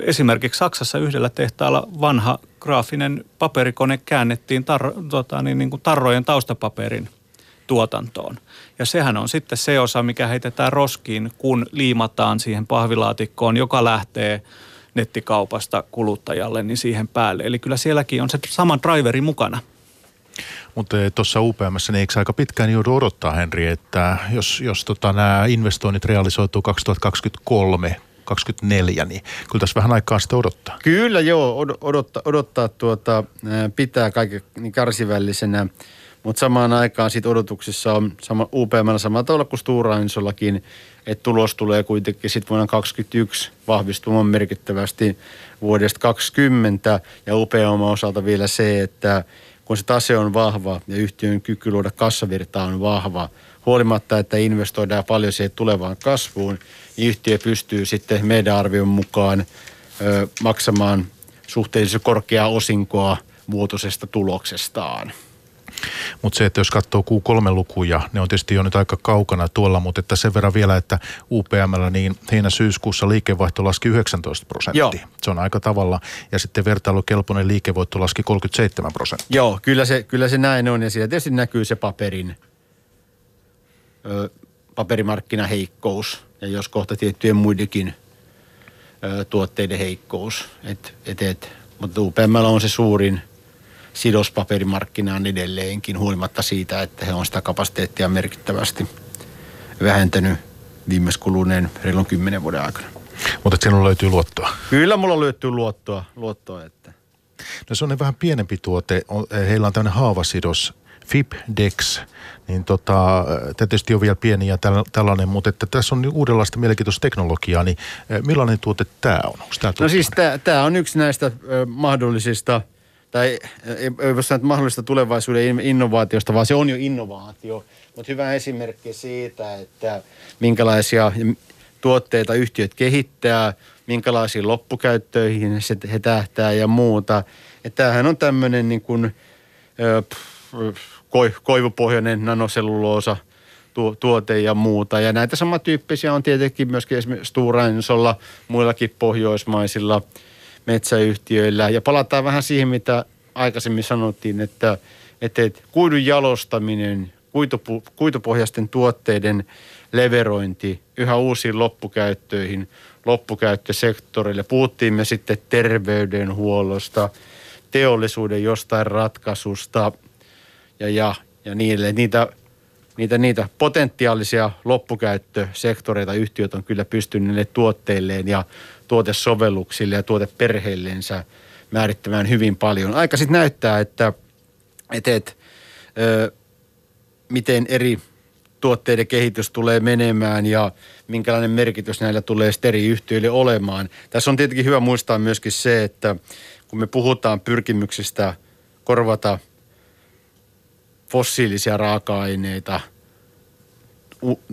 esimerkiksi Saksassa yhdellä tehtaalla vanha graafinen paperikone käännettiin tar, tota, niin, niin kuin tarrojen taustapaperin tuotantoon. Ja sehän on sitten se osa, mikä heitetään roskiin, kun liimataan siihen pahvilaatikkoon, joka lähtee nettikaupasta kuluttajalle, niin siihen päälle. Eli kyllä sielläkin on se sama driveri mukana. Mutta tuossa UPMssä niin eikö aika pitkään joudu odottaa, Henri, että jos, jos tota, nämä investoinnit realisoituu 2023, 2024, niin kyllä tässä vähän aikaa sitten odottaa. Kyllä joo, odottaa, odottaa tuota, pitää kaiken niin kärsivällisenä. Mutta samaan aikaan sit odotuksissa on sama, UPM samalla tavalla kuin Ensollakin, että tulos tulee kuitenkin sitten vuonna 2021 vahvistumaan merkittävästi vuodesta 2020 ja UPM osalta vielä se, että kun se tase on vahva ja yhtiön kyky luoda kassavirta on vahva, huolimatta, että investoidaan paljon siihen tulevaan kasvuun, niin yhtiö pystyy sitten meidän arvion mukaan ö, maksamaan suhteellisen korkeaa osinkoa vuotuisesta tuloksestaan. Mutta se, että jos katsoo Q3-lukuja, ne on tietysti jo nyt aika kaukana tuolla, mutta että sen verran vielä, että UPMllä niin heinä-syyskuussa liikevaihto laski 19 prosenttia. Joo. Se on aika tavalla. Ja sitten vertailukelpoinen liikevoitto laski 37 prosenttia. Joo, kyllä se, kyllä se näin on. Ja siinä tietysti näkyy se paperin, ö, paperimarkkinaheikkous ja jos kohta tiettyjen muidenkin ö, tuotteiden heikkous. Et, et, et, mutta UPM on se suurin – sidospaperimarkkinaan edelleenkin, huolimatta siitä, että he on sitä kapasiteettia merkittävästi vähentänyt viimeis kuluneen reilun kymmenen vuoden aikana. Mutta sinulla löytyy luottoa. Kyllä mulla löytyy luottoa. luottoa että. No se on vähän pienempi tuote. Heillä on tämmöinen haavasidos FIPDEX, niin tota, tämä tietysti on vielä pieni ja tällainen, mutta että tässä on uudenlaista mielenkiintoista teknologiaa, niin eh, millainen tuote tämä on? Onko tämä no siis tämä on yksi näistä ö, mahdollisista – tai ei, ei voi sanoa, että mahdollista tulevaisuuden innovaatiosta, vaan se on jo innovaatio. Mutta hyvä esimerkki siitä, että minkälaisia tuotteita yhtiöt kehittää, minkälaisiin loppukäyttöihin se he tähtää ja muuta. Että tämähän on tämmöinen niin kuin, koivupohjainen nanoselluloosa tuote ja muuta. Ja näitä samantyyppisiä on tietenkin myöskin esimerkiksi Stora Ensolla, muillakin pohjoismaisilla metsäyhtiöillä. Ja palataan vähän siihen, mitä aikaisemmin sanottiin, että, että kuidun jalostaminen, kuitupu, kuitupohjaisten tuotteiden leverointi yhä uusiin loppukäyttöihin, loppukäyttösektorille. Puhuttiin me sitten terveydenhuollosta, teollisuuden jostain ratkaisusta ja, ja, ja niille. Niitä, niitä, niitä potentiaalisia loppukäyttösektoreita yhtiöt on kyllä pystyneet tuotteilleen ja tuotesovelluksille ja tuoteperheillensä määrittämään hyvin paljon. Aika sitten näyttää, että, että, että ö, miten eri tuotteiden kehitys tulee menemään ja minkälainen merkitys näillä tulee eri yhtiöille olemaan. Tässä on tietenkin hyvä muistaa myöskin se, että kun me puhutaan pyrkimyksistä korvata fossiilisia raaka-aineita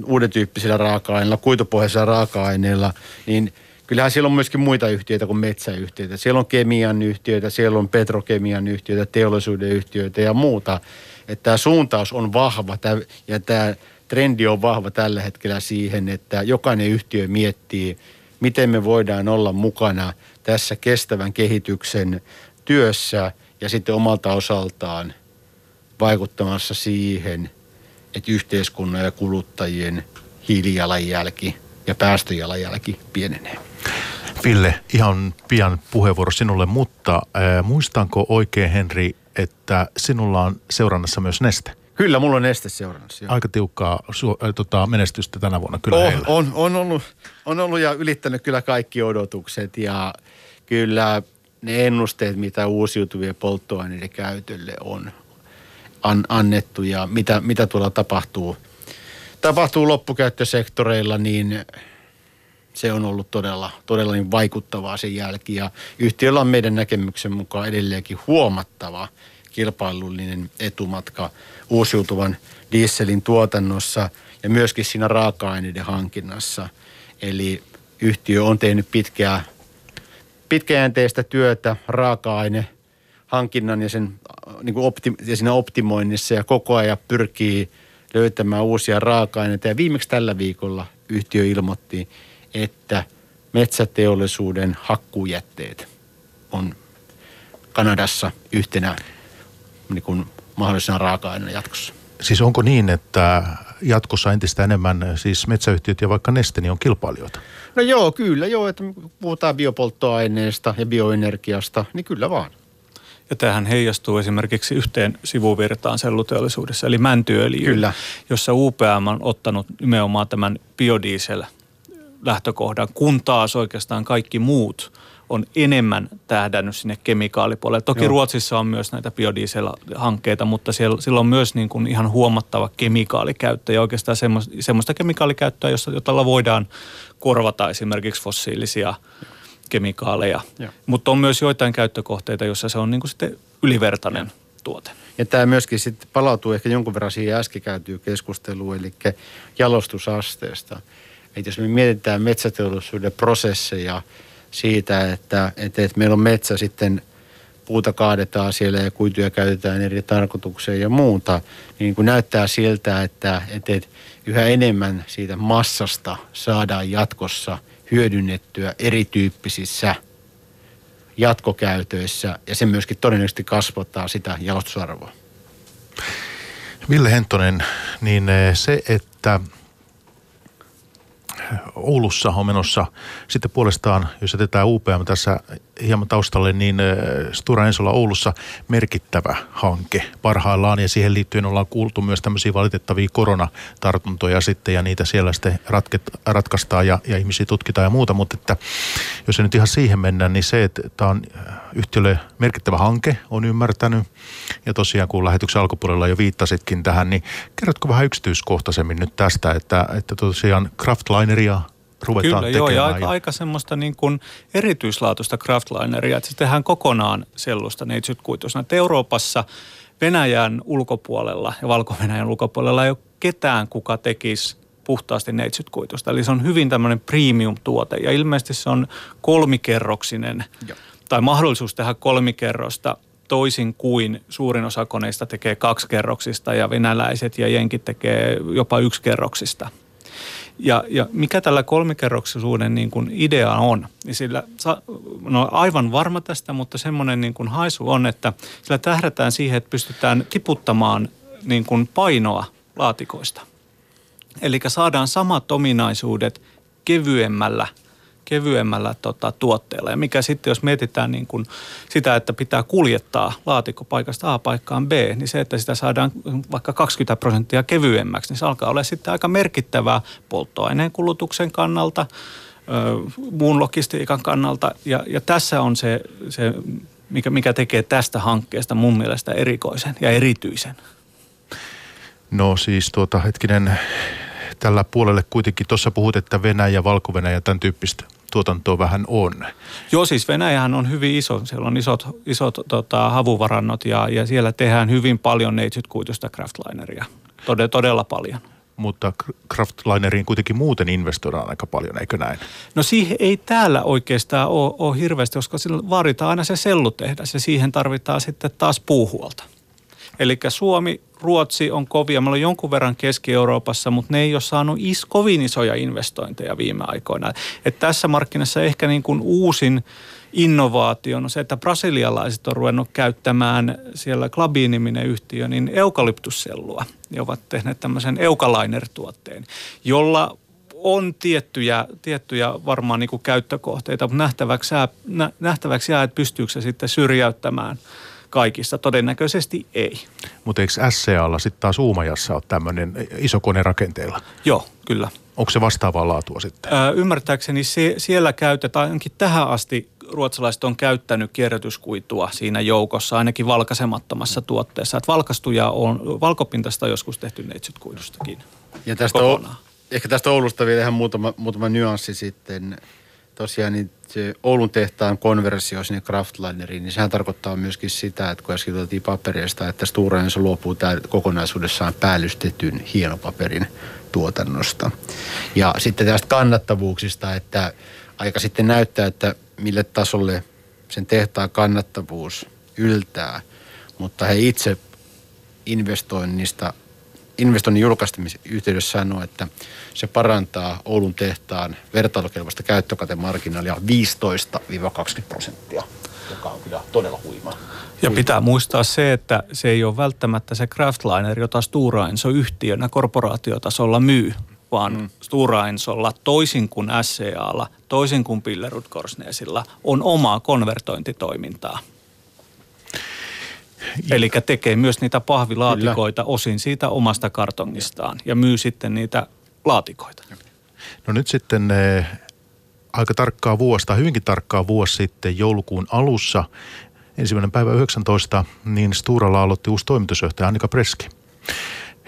uuden tyyppisillä raaka-aineilla, kuitupohjaisilla raaka-aineilla, niin kyllähän siellä on myöskin muita yhtiöitä kuin metsäyhtiöitä. Siellä on kemian yhtiöitä, siellä on petrokemian yhtiöitä, teollisuuden yhtiöitä ja muuta. Että tämä suuntaus on vahva ja tämä trendi on vahva tällä hetkellä siihen, että jokainen yhtiö miettii, miten me voidaan olla mukana tässä kestävän kehityksen työssä ja sitten omalta osaltaan vaikuttamassa siihen, että yhteiskunnan ja kuluttajien hiilijalanjälki ja päästöjalanjälki pienenee. Ville, ihan pian puheenvuoro sinulle, mutta äh, muistanko oikein Henri, että sinulla on seurannassa myös Neste? Kyllä, mulla on este seurannassa. Aika tiukkaa su, äh, tota, menestystä tänä vuonna kyllä on, on, on, ollut, on ollut ja ylittänyt kyllä kaikki odotukset ja kyllä ne ennusteet, mitä uusiutuvien polttoaineiden käytölle on an, annettu ja mitä, mitä tuolla tapahtuu, tapahtuu loppukäyttösektoreilla, niin se on ollut todella, todella niin vaikuttavaa sen jälki ja yhtiöllä on meidän näkemyksen mukaan edelleenkin huomattava kilpailullinen etumatka uusiutuvan dieselin tuotannossa ja myöskin siinä raaka-aineiden hankinnassa. Eli yhtiö on tehnyt pitkää, pitkäjänteistä työtä raaka-aine hankinnan ja, sen, niin kuin opti, ja siinä optimoinnissa ja koko ajan pyrkii löytämään uusia raaka-aineita. Ja viimeksi tällä viikolla yhtiö ilmoitti, että metsäteollisuuden hakkuujätteet on Kanadassa yhtenä niin kuin mahdollisena raaka-aineena jatkossa. Siis onko niin, että jatkossa entistä enemmän siis metsäyhtiöt ja vaikka Neste niin on kilpailijoita? No joo, kyllä joo, että puhutaan biopolttoaineesta ja bioenergiasta, niin kyllä vaan. Ja tähän heijastuu esimerkiksi yhteen sivuvirtaan selluteollisuudessa, eli mäntyöljy, Kyllä. jossa UPM on ottanut nimenomaan tämän biodiesel lähtökohdan, kun taas oikeastaan kaikki muut on enemmän tähdännyt sinne kemikaalipuolelle. Toki Joo. Ruotsissa on myös näitä biodiesel-hankkeita, mutta siellä, siellä on myös niin kuin ihan huomattava kemikaalikäyttö ja oikeastaan semmoista, semmoista kemikaalikäyttöä, jossa, jota voidaan korvata esimerkiksi fossiilisia kemikaaleja. Mutta on myös joitain käyttökohteita, joissa se on niin kuin sitten ylivertainen Joo. tuote. Ja tämä myöskin sitten palautuu ehkä jonkun verran siihen äsken käytyyn keskusteluun, eli jalostusasteesta. Että jos me mietitään metsäteollisuuden prosesseja siitä, että, että, että meillä on metsä sitten puuta kaadetaan siellä ja kuituja käytetään eri tarkoitukseen ja muuta, niin kun näyttää siltä, että, että, että yhä enemmän siitä massasta saadaan jatkossa hyödynnettyä erityyppisissä jatkokäytöissä ja se myöskin todennäköisesti kasvattaa sitä jalostusarvoa. Ville Hentonen, niin eh, se, että Oulussa on menossa sitten puolestaan, jos jätetään UPM tässä hieman taustalle, niin Stura Ensola Oulussa merkittävä hanke parhaillaan ja siihen liittyen ollaan kuultu myös tämmöisiä valitettavia koronatartuntoja sitten ja niitä siellä sitten ratket, ratkaistaan ja, ja ihmisiä tutkitaan ja muuta, mutta että jos ei nyt ihan siihen mennään, niin se, että tämä on yhtiölle merkittävä hanke, on ymmärtänyt. Ja tosiaan kun lähetyksen alkupuolella jo viittasitkin tähän, niin kerrotko vähän yksityiskohtaisemmin nyt tästä, että, että tosiaan Kraftlineria ruvetaan Kyllä, tekemään. joo, ja aika, aika semmoista niin kuin erityislaatuista kraftlineria, että se tehdään kokonaan sellusta neitsytkuituisena. Euroopassa Venäjän ulkopuolella ja Valko-Venäjän ulkopuolella ei ole ketään, kuka tekisi puhtaasti neitsytkuitusta. Eli se on hyvin tämmöinen premium-tuote ja ilmeisesti se on kolmikerroksinen Joo. tai mahdollisuus tehdä kolmikerrosta toisin kuin suurin osa koneista tekee kaksikerroksista ja venäläiset ja jenkit tekee jopa yksikerroksista. Ja, ja mikä tällä kolmikerroksisuuden niin kuin idea on, niin sillä, no aivan varma tästä, mutta semmoinen niin kuin haisu on, että sillä tähdätään siihen, että pystytään tiputtamaan niin kuin painoa laatikoista. Eli saadaan samat ominaisuudet kevyemmällä kevyemmällä tota, tuotteella. Ja mikä sitten, jos mietitään niin kuin sitä, että pitää kuljettaa laatikko paikasta A paikkaan B, niin se, että sitä saadaan vaikka 20 prosenttia kevyemmäksi, niin se alkaa olla sitten aika merkittävää polttoaineen kulutuksen kannalta, muun logistiikan kannalta. Ja, ja tässä on se, se mikä, mikä tekee tästä hankkeesta mun mielestä erikoisen ja erityisen. No siis tuota hetkinen, tällä puolelle kuitenkin, tuossa puhut, että Venäjä, Valko-Venäjä, tämän tyyppistä tuotantoa vähän on. Joo, siis Venäjähän on hyvin iso. Siellä on isot, isot tota, havuvarannot ja, ja siellä tehdään hyvin paljon neitsytkuitusta kraftlineria. Todella, todella paljon. Mutta kraftlineriin kuitenkin muuten investoidaan aika paljon, eikö näin? No siihen ei täällä oikeastaan ole, ole hirveästi, koska sillä vaaditaan aina se sellutehdas ja siihen tarvitaan sitten taas puuhuolta. Eli Suomi, Ruotsi on kovia. Meillä on jonkun verran Keski-Euroopassa, mutta ne ei ole saanut is, kovin isoja investointeja viime aikoina. Et tässä markkinassa ehkä niin kuin uusin innovaatio on se, että brasilialaiset on ruvennut käyttämään siellä Klabin-niminen yhtiö, niin eukalyptussellua. Ja ovat tehneet tämmöisen Eukaliner-tuotteen, jolla on tiettyjä, tiettyjä varmaan niin kuin käyttökohteita, mutta nähtäväksi jää, nähtäväksi jää, että pystyykö se sitten syrjäyttämään – kaikissa? Todennäköisesti ei. Mutta eikö SCAlla sitten taas Uumajassa ole tämmöinen iso kone rakenteella? Joo, kyllä. Onko se vastaavaa laatua sitten? Öö, ymmärtääkseni se, siellä käytetään, ainakin tähän asti ruotsalaiset on käyttänyt kierrätyskuitua siinä joukossa, ainakin valkaisemattomassa tuotteessa. Että valkastuja on, valkopintasta on joskus tehty neitsytkuidustakin. Ja tästä on, ehkä tästä Oulusta vielä ihan muutama, muutama nyanssi sitten. Tosiaan niin se Oulun tehtaan konversio sinne Kraftlineriin, niin sehän tarkoittaa myöskin sitä, että kun äsken tuotiin paperista, että Stora Enso luopuu kokonaisuudessaan päällystetyn hienopaperin tuotannosta. Ja sitten tästä kannattavuuksista, että aika sitten näyttää, että mille tasolle sen tehtaan kannattavuus yltää, mutta he itse investoinnista investoinnin julkaistamisen yhteydessä sanoi, että se parantaa Oulun tehtaan vertailukelpoista käyttökatemarginaalia 15-20 prosenttia, joka on kyllä todella huima. Ja pitää muistaa se, että se ei ole välttämättä se Craftliner, jota Stura Enso yhtiönä korporaatiotasolla myy, vaan mm. Stura Ensolla toisin kuin SCAlla, toisin kuin Pillerud Korsneesilla, on omaa konvertointitoimintaa. Eli tekee myös niitä pahvilaatikoita Kyllä. osin siitä omasta kartongistaan ja myy sitten niitä laatikoita. No nyt sitten eh, aika tarkkaa vuosta, hyvinkin tarkkaa vuosi sitten joulukuun alussa, ensimmäinen päivä 19, niin Sturalla aloitti uusi toimitusjohtaja Annika Preski.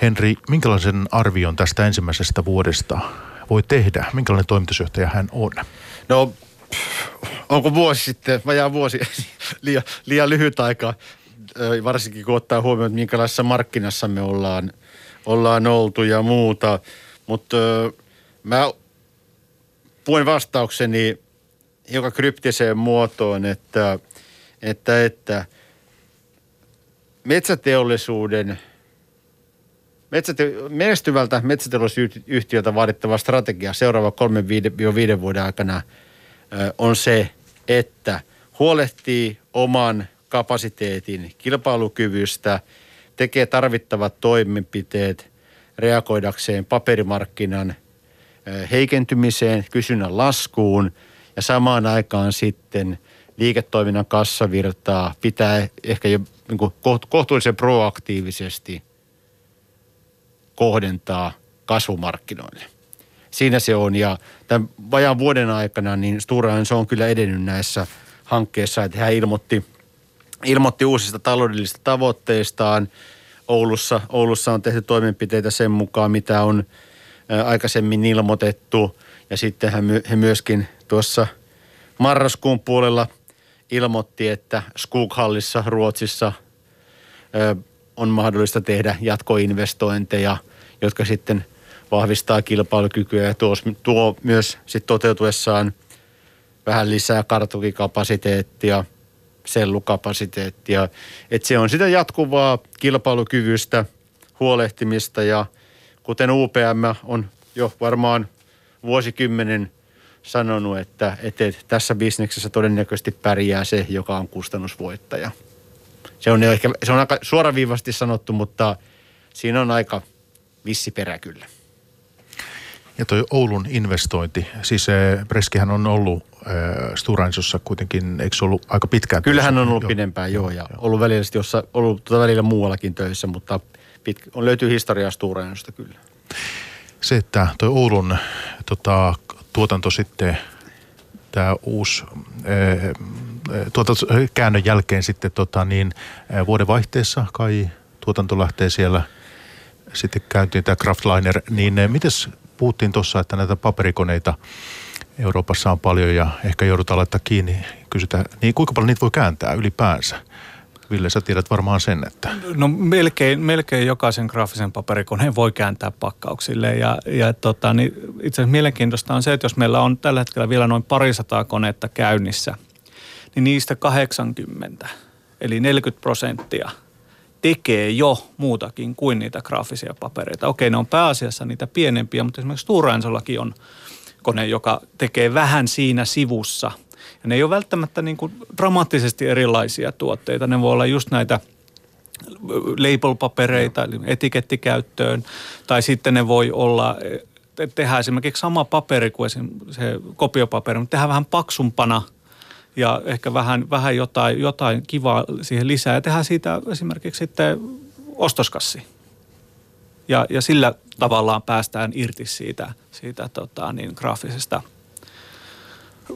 Henri, minkälaisen arvion tästä ensimmäisestä vuodesta voi tehdä? Minkälainen toimitusjohtaja hän on? No, onko vuosi sitten, vajaa vuosi, liian, liian lyhyt aika varsinkin kun ottaa huomioon, että minkälaisessa markkinassa me ollaan, ollaan oltu ja muuta. Mutta mä puhuin vastaukseni joka kryptiseen muotoon, että, että, että metsäteollisuuden Metsäte- menestyvältä metsäteollisuusyhtiöltä vaadittava strategia seuraava 3-5 vuoden aikana on se, että huolehtii oman kapasiteetin kilpailukyvystä, tekee tarvittavat toimenpiteet reagoidakseen paperimarkkinan heikentymiseen, kysynnän laskuun ja samaan aikaan sitten liiketoiminnan kassavirtaa pitää ehkä jo niin kuin kohtuullisen proaktiivisesti kohdentaa kasvumarkkinoille. Siinä se on ja tämän vajaan vuoden aikana niin Stura se on kyllä edennyt näissä hankkeissa, että hän ilmoitti – ilmoitti uusista taloudellisista tavoitteistaan. Oulussa, Oulussa on tehty toimenpiteitä sen mukaan, mitä on aikaisemmin ilmoitettu. Ja sitten he myöskin tuossa marraskuun puolella ilmoitti, että Skoghallissa Ruotsissa on mahdollista tehdä jatkoinvestointeja, jotka sitten vahvistaa kilpailukykyä ja tuo, tuo myös sitten toteutuessaan vähän lisää kartukikapasiteettia – sellukapasiteettia. Et se on sitä jatkuvaa kilpailukyvystä huolehtimista ja kuten UPM on jo varmaan vuosikymmenen sanonut, että, että tässä bisneksessä todennäköisesti pärjää se, joka on kustannusvoittaja. Se on, ehkä, se on aika suoraviivasti sanottu, mutta siinä on aika vissi perä kyllä. Ja toi Oulun investointi, siis eh, Breskihän on ollut Stora Ensossa kuitenkin, eikö se ollut aika pitkään? Kyllähän on ollut joo. pidempään, joo, ja joo. ollut välillä, jossa, ollut tuota välillä muuallakin töissä, mutta pitkä, on löytyy historiaa Stora Ensosta kyllä. Se, että toi Oulun tota, tuotanto sitten, tämä uusi äh, tuota, käännön jälkeen sitten tota, niin, äh, vuodenvaihteessa kai tuotanto lähtee siellä sitten käyntiin tämä Kraftliner, niin mites puhuttiin tuossa, että näitä paperikoneita Euroopassa on paljon ja ehkä joudutaan laittaa kiinni. Kysytään, niin kuinka paljon niitä voi kääntää ylipäänsä? Ville, sä tiedät varmaan sen, että... No melkein, melkein jokaisen graafisen paperikoneen voi kääntää pakkauksille. Ja, ja tota, niin itse asiassa mielenkiintoista on se, että jos meillä on tällä hetkellä vielä noin parisataa konetta käynnissä, niin niistä 80, eli 40 prosenttia – tekee jo muutakin kuin niitä graafisia papereita. Okei, ne on pääasiassa niitä pienempiä, mutta esimerkiksi Stora on kone, joka tekee vähän siinä sivussa. Ja ne ei ole välttämättä niin kuin dramaattisesti erilaisia tuotteita. Ne voi olla just näitä label-papereita, eli etikettikäyttöön, tai sitten ne voi olla tehdään esimerkiksi sama paperi kuin se kopiopaperi, mutta tehdään vähän paksumpana – ja ehkä vähän, vähän jotain, jotain kivaa siihen lisää ja tehdään siitä esimerkiksi sitten ostoskassi. Ja, ja sillä tavallaan päästään irti siitä, siitä tota, niin, graafisesta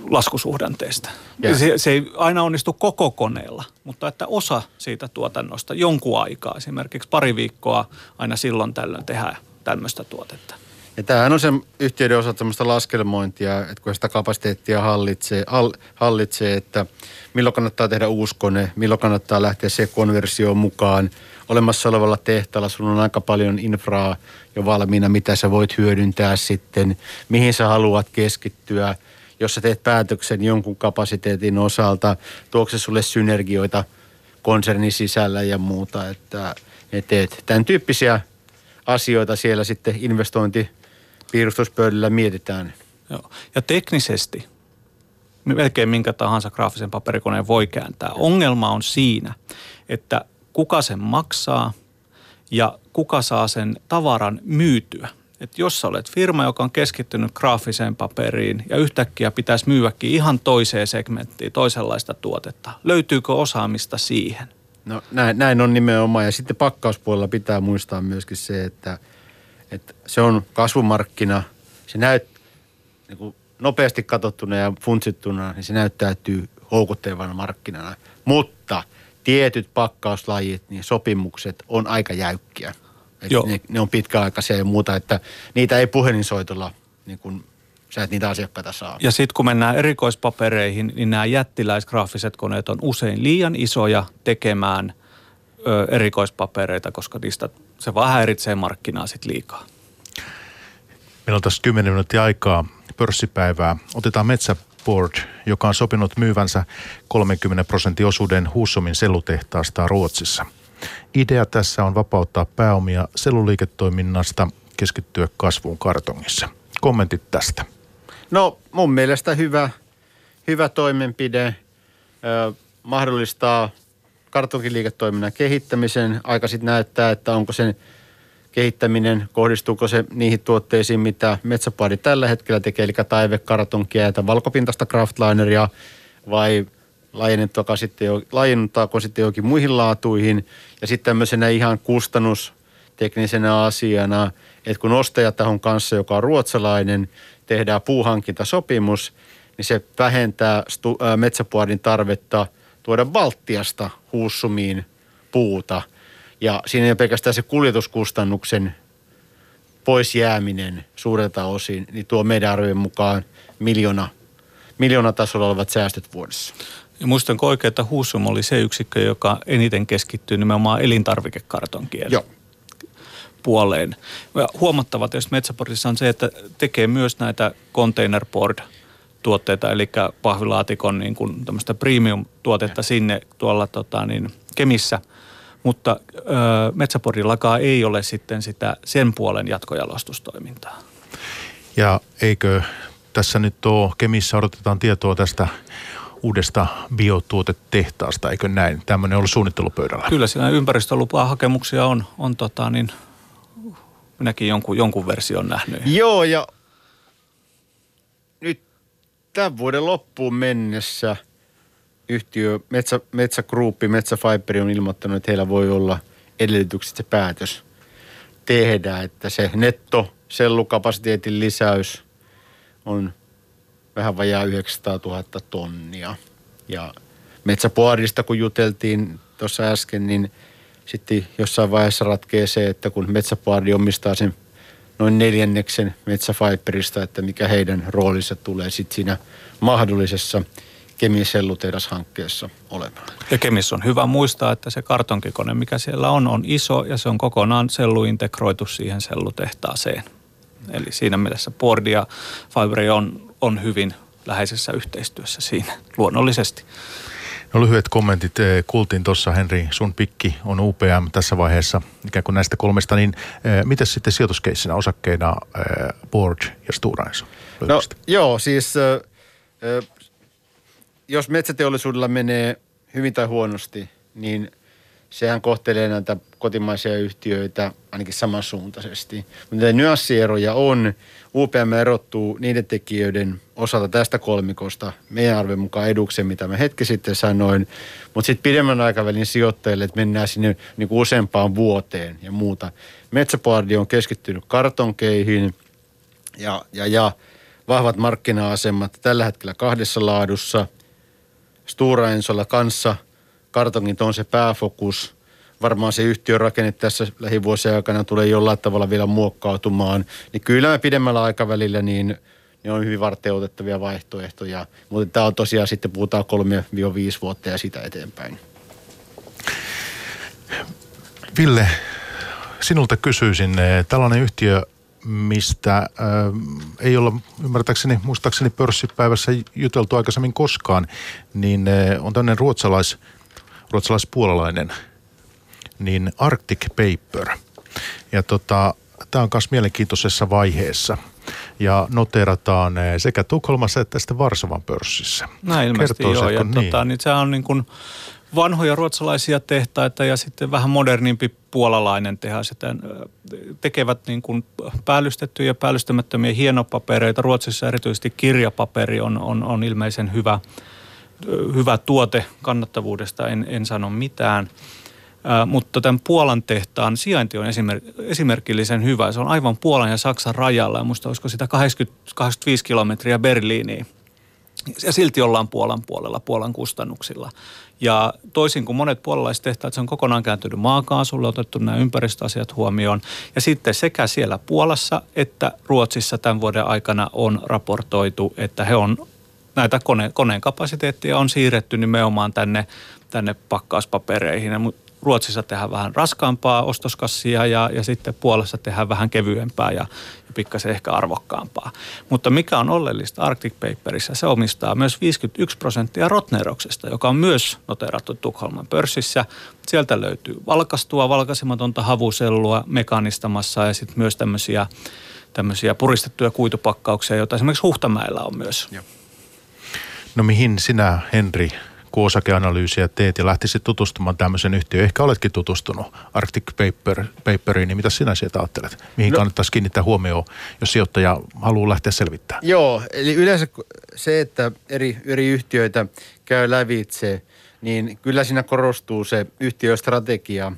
laskusuhdanteesta. Yeah. Se, se ei aina onnistu koko koneella, mutta että osa siitä tuotannosta jonkun aikaa, esimerkiksi pari viikkoa aina silloin tällöin tehdään tämmöistä tuotetta. Ja tämähän on se yhtiöiden osalta sellaista laskelmointia, että kun sitä kapasiteettia hallitsee, hallitsee, että milloin kannattaa tehdä uusi kone, milloin kannattaa lähteä se konversioon mukaan. Olemassa olevalla tehtaalla sulla on aika paljon infraa jo valmiina, mitä sä voit hyödyntää sitten, mihin sä haluat keskittyä. Jos sä teet päätöksen jonkun kapasiteetin osalta, tuokse se sulle synergioita konsernin sisällä ja muuta, että et, et, tämän tyyppisiä asioita siellä sitten investointi piirustuspöydällä mietitään. Joo. Ja teknisesti melkein minkä tahansa graafisen paperikoneen voi kääntää. Ongelma on siinä, että kuka sen maksaa ja kuka saa sen tavaran myytyä. Että jos sä olet firma, joka on keskittynyt graafiseen paperiin ja yhtäkkiä pitäisi myyäkin ihan toiseen segmenttiin toisenlaista tuotetta, löytyykö osaamista siihen? No näin, näin on nimenomaan ja sitten pakkauspuolella pitää muistaa myöskin se, että – että se on kasvumarkkina. Se näyt, niin kuin nopeasti katsottuna ja funtsittuna, niin se näyttäytyy houkuttelevana markkinana. Mutta tietyt pakkauslajit, niin sopimukset on aika jäykkiä. Ne, ne, on pitkäaikaisia ja muuta, että niitä ei puhelinsoitolla niin kuin sä et niitä asiakkaita saa. Ja sitten kun mennään erikoispapereihin, niin nämä jättiläisgraafiset koneet on usein liian isoja tekemään ö, erikoispapereita, koska niistä se vaan häiritsee markkinaa sitten liikaa. Meillä on tässä 10 minuuttia aikaa pörssipäivää. Otetaan Metsäboard, joka on sopinut myyvänsä 30 prosentin osuuden Hussomin sellutehtaasta Ruotsissa. Idea tässä on vapauttaa pääomia selluliiketoiminnasta, keskittyä kasvuun kartongissa. Kommentit tästä. No mun mielestä hyvä, hyvä toimenpide. Ö, mahdollistaa kartonkiliiketoiminnan kehittämisen. Aika sitten näyttää, että onko sen kehittäminen, kohdistuuko se niihin tuotteisiin, mitä Metsäpaadi tällä hetkellä tekee, eli taivekartonkia ja valkopintasta kraftlineria, vai laajennettaako sitten, jo, sitten jokin muihin laatuihin. Ja sitten tämmöisenä ihan kustannusteknisenä asiana, että kun ostajatahon kanssa, joka on ruotsalainen, tehdään puuhankintasopimus, niin se vähentää stu, ää, metsäpuodin tarvetta – tuoda Baltiasta huussumiin puuta. Ja siinä ei ole pelkästään se kuljetuskustannuksen pois jääminen suurelta osin, niin tuo meidän arvojen mukaan miljoona, miljoona tasolla olevat säästöt vuodessa. Ja muistanko oikein, että Husum oli se yksikkö, joka eniten keskittyy nimenomaan elintarvikekartonkien Joo. puoleen. Ja huomattava jos Metsäportissa on se, että tekee myös näitä containerboard tuotteita, eli pahvilaatikon niin kuin tämmöistä premium-tuotetta sinne tuolla tota, niin, Kemissä. Mutta ö, metsäporillakaan ei ole sitten sitä sen puolen jatkojalostustoimintaa. Ja eikö tässä nyt ole, Kemissä odotetaan tietoa tästä uudesta biotuotetehtaasta, eikö näin? Tämmöinen on ollut suunnittelupöydällä. Kyllä siinä ympäristölupaa hakemuksia on, on tota, niin, minäkin jonkun, jonkun version nähnyt. Joo, ja tämän vuoden loppuun mennessä yhtiö Metsä, Metsä Group, Metsä Fiber on ilmoittanut, että heillä voi olla edellytykset se päätös tehdä, että se netto sellukapasiteetin lisäys on vähän vajaa 900 000 tonnia. Ja metsäpuodista kun juteltiin tuossa äsken, niin sitten jossain vaiheessa ratkee se, että kun metsäpuodi omistaa sen noin neljänneksen metsäfiberista, että mikä heidän roolinsa tulee sitten siinä mahdollisessa Kemisellutehdas-hankkeessa olemaan. Ja Kemis on hyvä muistaa, että se kartonkikone, mikä siellä on, on iso ja se on kokonaan sellu integroitu siihen sellutehtaaseen. Eli siinä mielessä Board ja Fiberi on, on hyvin läheisessä yhteistyössä siinä luonnollisesti. No lyhyet kommentit. Eh, kuultiin tuossa Henri, sun pikki on UPM tässä vaiheessa ikään kuin näistä kolmesta, niin eh, miten sitten sijoituskeissinä osakkeina eh, Board ja Stora Enso? No joo, siis jos metsäteollisuudella menee hyvin tai huonosti, niin sehän kohtelee näitä kotimaisia yhtiöitä ainakin samansuuntaisesti. Mutta nyanssieroja on. UPM erottuu niiden tekijöiden osalta tästä kolmikosta meidän arven mukaan eduksen, mitä mä hetki sitten sanoin. Mutta sitten pidemmän aikavälin sijoittajille, että mennään sinne niin useampaan vuoteen ja muuta. Metsäpardi on keskittynyt kartonkeihin ja, ja, ja vahvat markkina-asemat tällä hetkellä kahdessa laadussa. Stura Ensolla kanssa – kartongit on se pääfokus. Varmaan se yhtiön rakenne tässä lähivuosien aikana tulee jollain tavalla vielä muokkautumaan. Niin kyllä me pidemmällä aikavälillä niin ne on hyvin varteutettavia vaihtoehtoja. Mutta tämä on tosiaan sitten puhutaan 3-5 vuotta ja sitä eteenpäin. Ville, sinulta kysyisin, eh, tällainen yhtiö, mistä äh, ei olla ymmärtääkseni, muistaakseni pörssipäivässä juteltu aikaisemmin koskaan, niin äh, on tämmöinen ruotsalais- ruotsalais-puolalainen, niin Arctic Paper. Ja tota, tämä on myös mielenkiintoisessa vaiheessa ja noterataan eh, sekä Tukholmassa että sitten Varsovan pörssissä. Näin ilmeisesti joo. Ja niin? Tota, niin se on niin kuin vanhoja ruotsalaisia tehtaita ja sitten vähän modernimpi puolalainen tehas. Että tekevät niin kuin päällystettyjä ja päällystämättömiä hienopapereita. Ruotsissa erityisesti kirjapaperi on, on, on ilmeisen hyvä – hyvä tuote kannattavuudesta, en, en sano mitään. Ä, mutta tämän Puolan tehtaan sijainti on esimerk- esimerkillisen hyvä. Se on aivan Puolan ja Saksan rajalla ja muista olisiko sitä 80, 85 kilometriä Berliiniin. Ja silti ollaan Puolan puolella, Puolan kustannuksilla. Ja toisin kuin monet puolalaiset tehtaat, se on kokonaan kääntynyt maakaasulle, otettu nämä ympäristöasiat huomioon. Ja sitten sekä siellä Puolassa että Ruotsissa tämän vuoden aikana on raportoitu, että he on näitä kone, koneen kapasiteettia on siirretty nimenomaan tänne, tänne pakkauspapereihin. Ruotsissa tehdään vähän raskaampaa ostoskassia ja, ja sitten Puolassa tehdään vähän kevyempää ja, ja pikkasen ehkä arvokkaampaa. Mutta mikä on oleellista Arctic Paperissa, se omistaa myös 51 prosenttia Rotneroksesta, joka on myös noterattu Tukholman pörssissä. Sieltä löytyy valkastua, valkaisematonta havusellua mekanistamassa ja sitten myös tämmöisiä, tämmöisiä puristettuja kuitupakkauksia, joita esimerkiksi Huhtamäellä on myös. Joo. No mihin sinä, Henri, kun osakeanalyysiä teet ja lähtisit tutustumaan tämmöisen yhtiöön. Ehkä oletkin tutustunut Arctic Paper, Paperiin, niin mitä sinä sieltä ajattelet? Mihin no, kannattaisi kiinnittää huomioon, jos sijoittaja haluaa lähteä selvittämään? Joo, eli yleensä se, että eri, eri yhtiöitä käy lävitse, niin kyllä siinä korostuu se yhtiöstrategia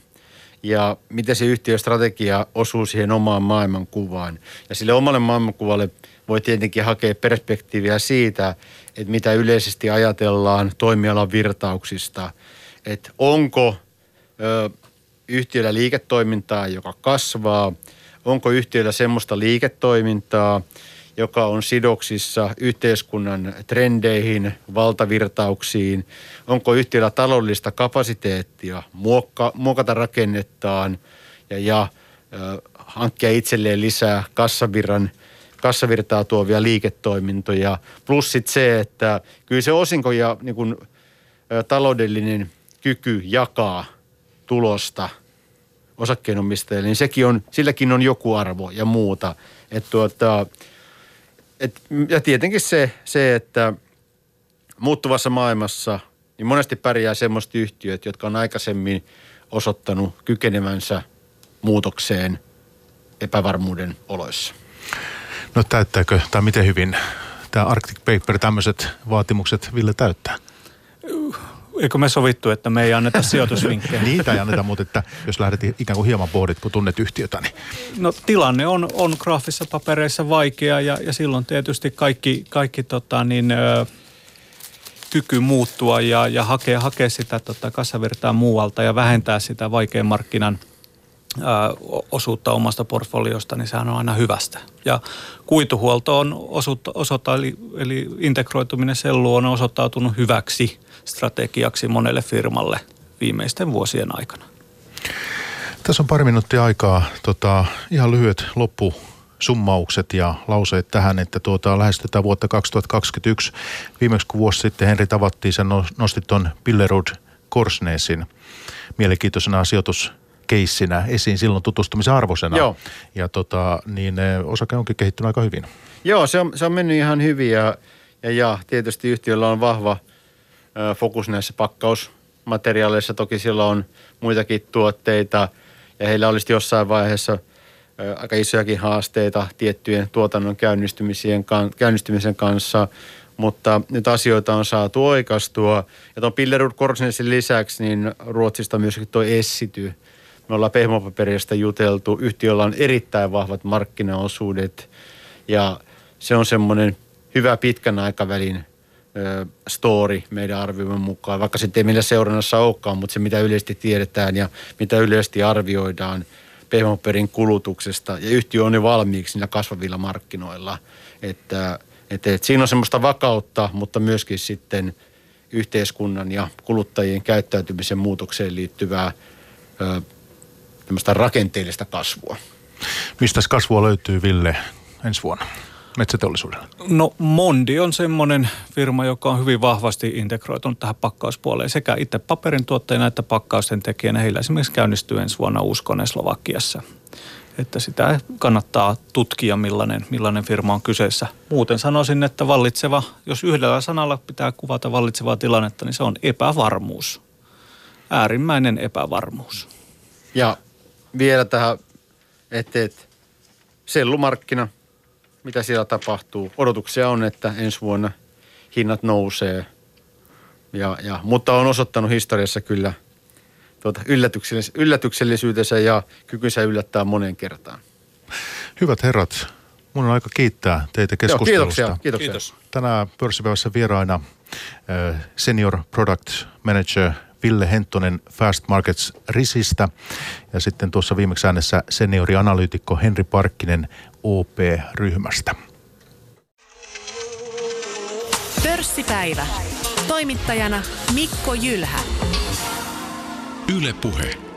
ja miten se yhtiöstrategia osuu siihen omaan maailmankuvaan. Ja sille omalle maailmankuvalle voi tietenkin hakea perspektiiviä siitä, että mitä yleisesti ajatellaan toimialan virtauksista, että onko ö, yhtiöllä liiketoimintaa, joka kasvaa, onko yhtiöllä semmoista liiketoimintaa, joka on sidoksissa yhteiskunnan trendeihin, valtavirtauksiin, onko yhtiöllä taloudellista kapasiteettia muokka, muokata rakennettaan ja, ja ö, hankkia itselleen lisää kassavirran kassavirtaa tuovia liiketoimintoja. Plus sit se, että kyllä se osinko ja niin kuin, ö, taloudellinen kyky jakaa tulosta osakkeenomistajille, niin sekin on, silläkin on joku arvo ja muuta. Et tuota, et, ja tietenkin se, se, että muuttuvassa maailmassa niin monesti pärjää semmoista yhtiöt, jotka on aikaisemmin osoittanut kykenevänsä muutokseen epävarmuuden oloissa. No täyttääkö, tai miten hyvin tämä Arctic Paper tämmöiset vaatimukset Ville täyttää? Eikö me sovittu, että me ei anneta sijoitusvinkkejä? Niitä ei anneta, mutta että jos lähdet ikään kuin hieman pohdit, kun tunnet yhtiötä, niin No tilanne on, on graafissa papereissa vaikea ja, ja silloin tietysti kaikki, kaikki tota, niin, ö, kyky muuttua ja, ja hakea, hakea sitä tota, kassavirtaa muualta ja vähentää sitä vaikean markkinan osuutta omasta portfoliosta, niin sehän on aina hyvästä. Ja kuituhuolto on osuutta, osoittaa, eli, eli integroituminen selluun on osoittautunut hyväksi strategiaksi monelle firmalle viimeisten vuosien aikana. Tässä on pari minuuttia aikaa. Tota, ihan lyhyet loppusummaukset ja lauseet tähän, että tuota, lähestytään vuotta 2021. Viimeksi kun vuosi sitten Henri tavattiin, sen no- nostit tuon Pillerud Korsneesin mielenkiintoisena sijoituskeissinä esiin silloin tutustumisen arvoisena. Joo. Ja tota, niin eh, osake onkin kehittynyt aika hyvin. Joo, se on, se on mennyt ihan hyvin ja, ja, ja tietysti yhtiöllä on vahva fokus näissä pakkausmateriaaleissa. Toki sillä on muitakin tuotteita ja heillä olisi jossain vaiheessa aika isojakin haasteita tiettyjen tuotannon käynnistymisien, kan, käynnistymisen kanssa, mutta nyt asioita on saatu oikastua. Ja tuon Pillerud Korsnesin lisäksi niin Ruotsista myöskin tuo Essity. Me ollaan pehmopaperista juteltu. Yhtiöllä on erittäin vahvat markkinaosuudet ja se on semmoinen hyvä pitkän aikavälin story meidän arvioimme mukaan, vaikka sitten ei meillä seurannassa olekaan, mutta se mitä yleisesti tiedetään ja mitä yleisesti arvioidaan pehmoperin kulutuksesta ja yhtiö on jo valmiiksi niillä kasvavilla markkinoilla, että, että, että siinä on semmoista vakautta, mutta myöskin sitten yhteiskunnan ja kuluttajien käyttäytymisen muutokseen liittyvää ö, rakenteellista kasvua. Mistä kasvua löytyy Ville ensi vuonna metsäteollisuudella? No Mondi on semmoinen firma, joka on hyvin vahvasti integroitunut tähän pakkauspuoleen. Sekä itse paperin tuottajana että pakkausten tekijänä. Heillä esimerkiksi käynnistyy ensi vuonna uusi kone Slovakiassa. Että sitä kannattaa tutkia, millainen, millainen firma on kyseessä. Muuten sanoisin, että vallitseva, jos yhdellä sanalla pitää kuvata vallitsevaa tilannetta, niin se on epävarmuus. Äärimmäinen epävarmuus. Ja vielä tähän, että, että sellumarkkina, mitä siellä tapahtuu. Odotuksia on, että ensi vuonna hinnat nousee, ja, ja, mutta on osoittanut historiassa kyllä tuota yllätyksellis- yllätyksellisyytensä ja kykynsä yllättää moneen kertaan. Hyvät herrat, mun on aika kiittää teitä Joo, keskustelusta. kiitoksia, kiitoksia. Kiitos. Tänään pörssipäivässä vieraina eh, Senior Product Manager Ville Henttonen Fast Markets Risistä ja sitten tuossa viimeksi äänessä seniorianalyytikko Henri Parkkinen OP-ryhmästä. Pörssipäivä. Toimittajana Mikko Jylhä. Yle Puhe.